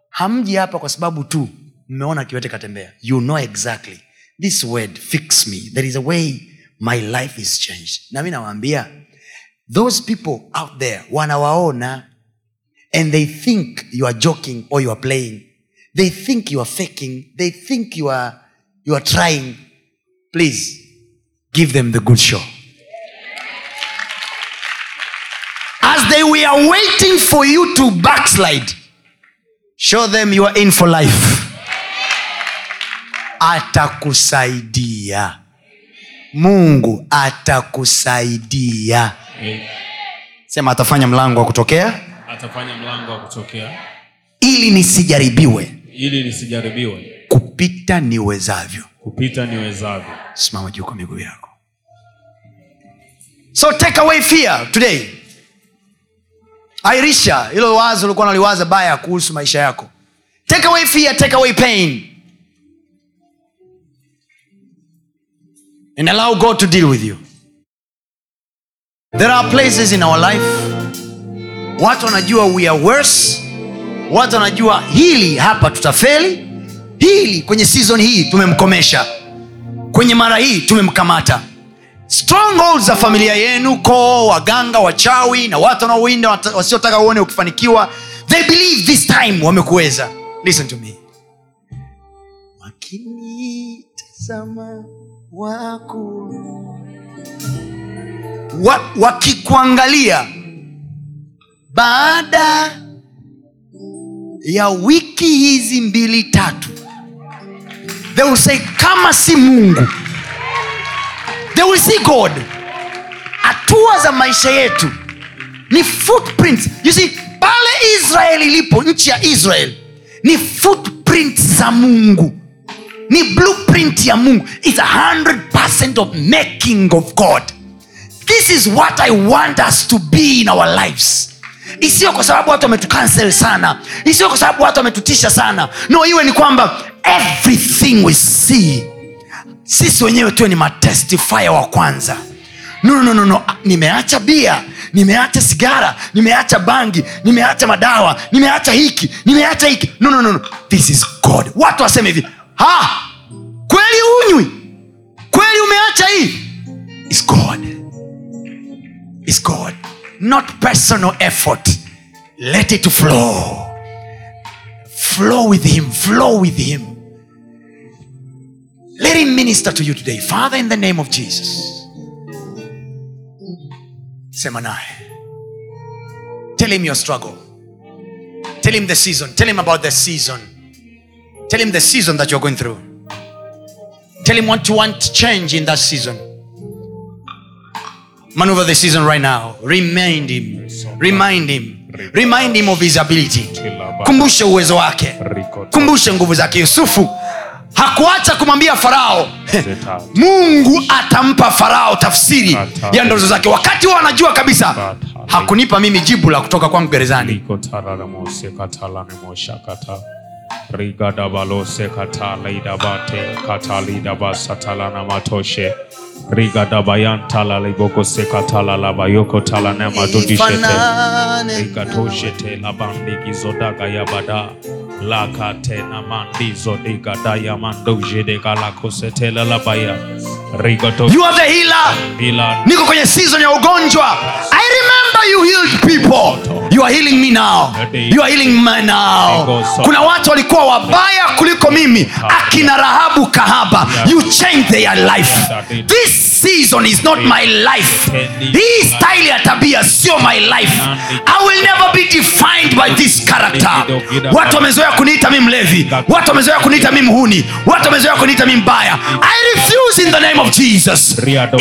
Hamji hapa kwa sababu tu mmeona kiwete katembea. You know exactly. This word fix me. There is a way my life is changed. Na mi nawaambia those people out there wanawaona and they think you are joking or you are playing. They think you are faking. They think you are, you are trying. Please give them the good show as they were waiting for you to backslide. Show them you are in for life. Atakusaidia. Mungu atakusaidia. Sema atafanya mlango wa kutokea. Atafanya mlango wa kutokea. Ili nisijaribiwe. Ili nisijaribiwe. Kupita niwezavyo. Kupita niwezavyo. Simama juu kwa miguu yako. So take away fear today airisha hilo wazo ulikuwa naliwaza baya kuhusu maisha yako. Take away fear take away pain. And allow god to deal with you. There are places in our life watu wanajua we are worse watu wanajua hili hapa tutafeli hili kwenye season hii tumemkomesha kwenye mara hii tumemkamata strongholds za familia yenu koo waganga wachawi na watu wanaowinda wasiotaka uone ukifanikiwa they believe this time wamekuweza. Listen to me. Wakinitazama wako. Wa, wakikuangalia baada ya wiki hizi mbili tatu they will say kama si mungu they will see god. Hatua za maisha yetu ni footprints. You see pale israel ilipo nchi ya israel ni footprint za mungu. Ni blueprint ya mungu. Its 100 of making of god. This is what i want us to be in our lives. Isiyo kwa sababu watu wametukansel sana. Isiyo kwa sababu watu wametutisha sana. No iwe ni kwamba everything we see sisi wenyewe tuwe ni matestifier wa kwanza. No, no, no, no. nimeacha bia nimeacha sigara nimeacha bangi nimeacha madawa nimeacha hiki nimeacha hiki. No, no, no, no. this is god. Watu waseme hivi ha! Kweli unywi? Kweli umeacha hii? Is god. Is god. Not personal effort. Let it flow. Flow with him flow with him let him minister to you today. Father in the name of jesus. Sema tell him your struggle. Tell him the season. Tell him about the season. Tell him the season that you're going through. Tell him what you want to change in that season. Maneuver the season right now remind him. Remind him. Remind him of his ability. Kumbushe uwezo wake. Kumbushe nguvu zake. Yusufu hakuacha kumwambia farao. Mungu atampa farao tafsiri ya ndoto zake. Wakati huo anajua kabisa hakunipa mimi jibu la kutoka kwangu gerezani Rikotararamosekatalanemoshakata. Rigadabalosekatalidabate katalidabasatalanamatoshhe. Rigadabayantalalibokosekatalalalabayokotalanemadushete. Rigatoshete labandigizodaga yabada. Lakate namandizo digadaya mandojidegalakosetela labaya. Rigato- you are the healer niko kwenye season ya ugonjwa i remember you healed people you are healing me now. You are healing me now. Kuna watu walikuwa wabaya kuliko mimi. Akina rahabu kahaba you change their life. this season is not my life. hii style ya tabia sio my life. I will never be defined by this character. Watu wamezoea kuniita mi mlevi. Watu wamezoea kuniita mi mhuni watu wamezoea kuniita mi mbaya. I refuse in the name of jesus.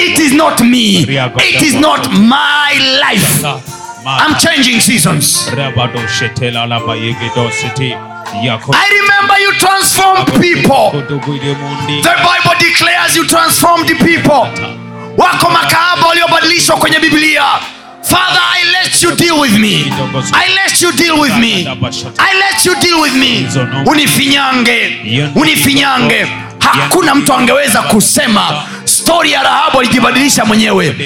It is not me. It is not my life i'm changing seasons. I remember you transformed people. The bible declares you transformed the people. Wako makahaba waliobadilishwa kwenye biblia. Father i let you deal with me. I let you deal with me. I let you deal with me. Unifinyange. Unifinyange. Hakuna mtu angeweza kusema stori ya rahabu alijibadilisha mwenyewe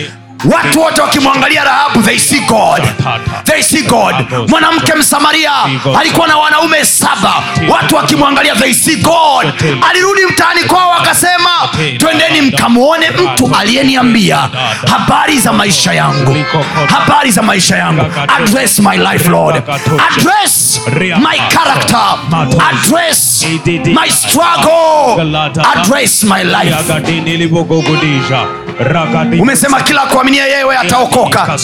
watu wote wakimwangalia rahabu they see god. They see god. Mwanamke msamaria alikuwa na wanaume saba. Watu wakimwangalia they see god. Alirudi mtaani kwao akasema twendeni mkamwone mtu aliyeniambia habari za maisha yangu. Habari za maisha yangu. Address my life lord. Address my character. Address my struggle. Address my life umesema kila kuaminia yewe ataokoka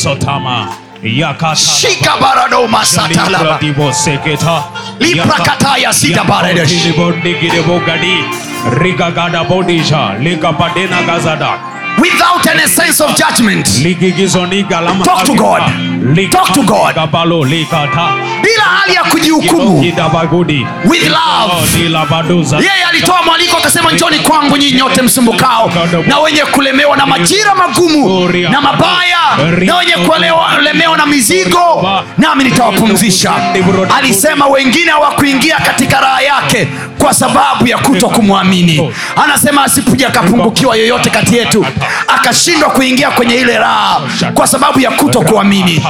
shika baradoma masatalaba Liprakataya sida baredesh. Yakotilibodigidebogadi. Rigagadabodisha. Likapadena gazada. without any sense of judgment Talk to God. Talk to God. Bila hali ya kujihukumu. With love. Yeye alitoa mwaliko akasema njoni kwangu nyinyi nyote msumbukao na wenye kulemewa na majira magumu na mabaya na wenye kulemewa na mizigo nami nitawapumzisha. Alisema wengine hawakuingia katika raha yake kwa sababu ya kuto kumwamini. Anasema asikuja akapungukiwa yoyote kati yetu akashindwa kuingia kwenye ile raha kwa sababu ya kuto kuamini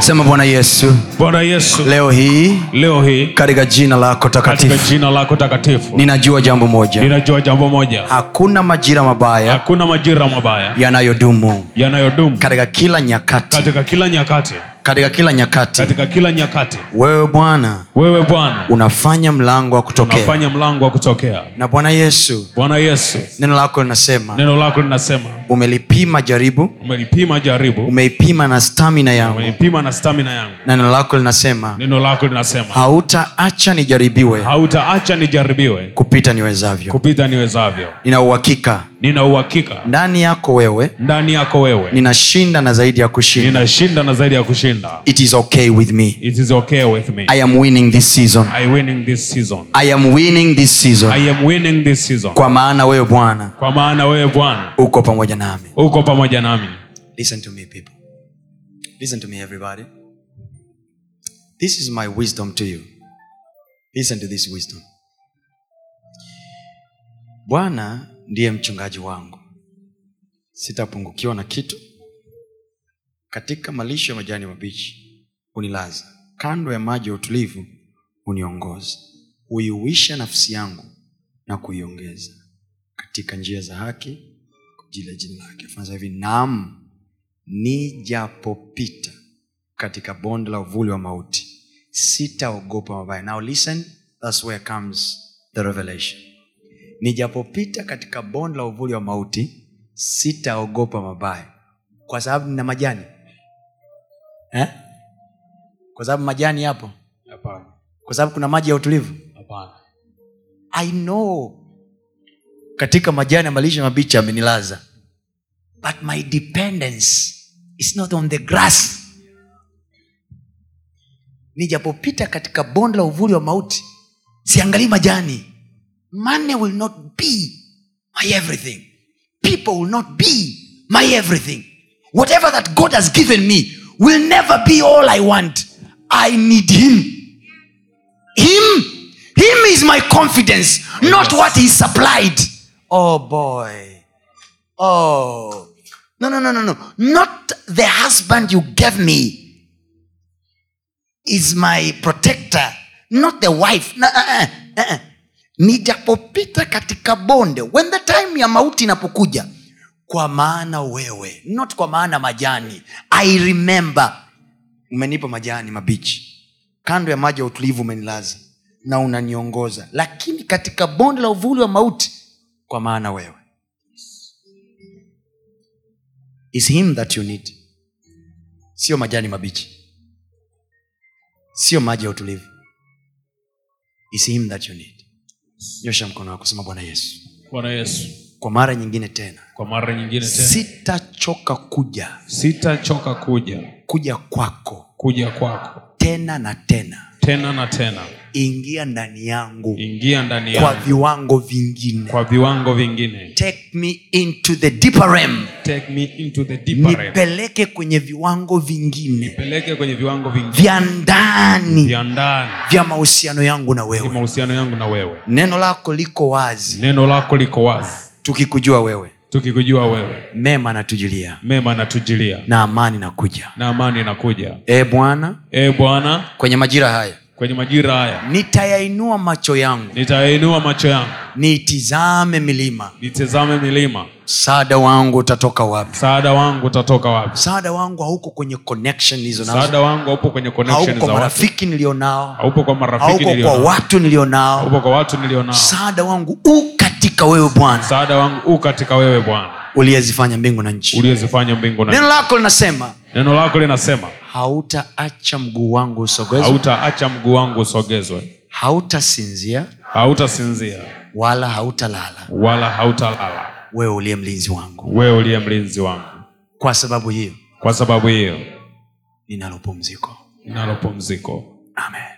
sema bwana yesu. Bwana Yesu, leo hii leo hii. katika jina lako takatifu. jina lako takatifu. Ninajua jambo moja. Ninajua jambo moja, hakuna majira mabaya hakuna majira mabaya yanayodumu yanayodumu katika kila nyakati. katika kila nyakati katika kila nyakati katika kila nyakati. wewe bwana wewe bwana unafanya mlango wa kutokea. unafanya mlango wa kutokea. Na bwana yesu bwana yesu neno lako linasema neno lako linasema umelipima jaribu umelipima jaribu umeipima na stamina yangu. umeipima na stamina yangu. Na neno lako linasema neno lako linasema hautaacha nijaribiwe hautaacha nijaribiwe kupita niwezavyo. kupita niwezavyo. Nina uhakika nina uhakika. Ndani yako wewe ndani yako wewe. ninashinda na zaidi ya kushinda. Ninashinda na zaidi ya kushinda. It is okay with me. It is okay with me. I am winning this season. I winning this season. I am winning this season. I am winning this season. Kwa maana wewe bwana kwa maana wewe bwana uko pamoja nami. uko pamoja nami. Listen to me people. Listen to me everybody. This is my wisdom to you. Listen to this wisdom. Bwana ndiye mchungaji wangu. Sitapungukiwa na kitu. Katika malisho ya majani mabichi unilaza. Kando ya maji ya utulivu uniongoza huiuisha nafsi yangu na kuiongeza. Katika njia za haki kwa jina lake. Fanza hivi naam nijapopita katika bonde la uvuli wa mauti. Sitaogopa mabaya. Now listen that's where comes the revelation nijapopita katika bonde la uvuli wa mauti sitaogopa mabaya. Kwa sababu nina majani. Eh? kwa sababu majani yapo? Hapana. Kwa sababu kuna maji ya utulivu? Hapana. I know. Katika majani ya malisha mabichi amenilaza. But my dependence is not on the grass. Nijapopita katika bonde la uvuli wa mauti siangalii majani money will not be my everything. People will not be my everything. Whatever that god has given me will never be all i want. I need him. Him. Him is my confidence not what he supplied. Oh boy. Oh. No no no no no. Not the husband you gave me is my protector not the wife. No, uh, uh, uh, uh. Nijapopita katika bonde when the time ya mauti inapokuja kwa maana wewe not kwa maana majani i remember. Umenipa majani mabichi. Kando ya maji ya utulivu umenilaza na unaniongoza. Lakini katika bonde la uvuli wa mauti kwa maana wewe. Is him that you need. Sio majani mabichi. Sio maji ya utulivu. Is him that you need nyosha mkono wako sema bwana yesu. Bwana yesu. Kwa mara nyingine tena. Kwa mara nyingine tena. Sitachoka kuja. Sitachoka kuja. Kuja kwako. Kuja kwako. Tena na tena tena na tena. Ingia ndani yangu. Ingia ndani kwa viwango vingine. Kwa viwango vingine. Take me into the deeper realm. Take me into the deeper realm. nipeleke kwenye viwango vingine. Nipeleke kwenye viwango vingine. Vya ndani. Vya ndani. Vya mahusiano yangu na wewe. Mahusiano yangu na wewe. Neno lako liko wazi. Neno lako liko wazi. Tukikujua wewe tukikujua wewe. Mema natujilia mema natujilia na amani nakuja na amani nakuja e bwana e bwana kwenye majira haya kwenye majira haya nitayainua macho yangu. nitayainua macho yangu. Niitizame milima. Nitizame milima. Msaada wangu utatoka wapi? Msaada wangu utatoka wapi? Msaada wangu hauko kwenye connection hizo nazo. Msaada wangu haupo kwenye hauko connection kwa marafiki nilionao. Haupo kwa marafiki hauko kwa watu nilionao. Haupo kwa watu nilionao. Msaada wangu u katika wewe bwana. Msaada wangu u katika wewe bwana. Uliyezifanya mbingu na nchi. Uliyezifanya mbingu na neno lako linasema neno lako linasema hautaacha mguu wangu usogezwe. Hautaacha mguu wangu usogezwe. Hautasinzia. Hautasinzia. Wala hautalala. Wala hautalala. Wewe uliye mlinzi wangu. Wewe uliye mlinzi wangu. Kwa sababu hiyo kwa sababu hiyo ninalo pumziko. ninalo pumziko. Amen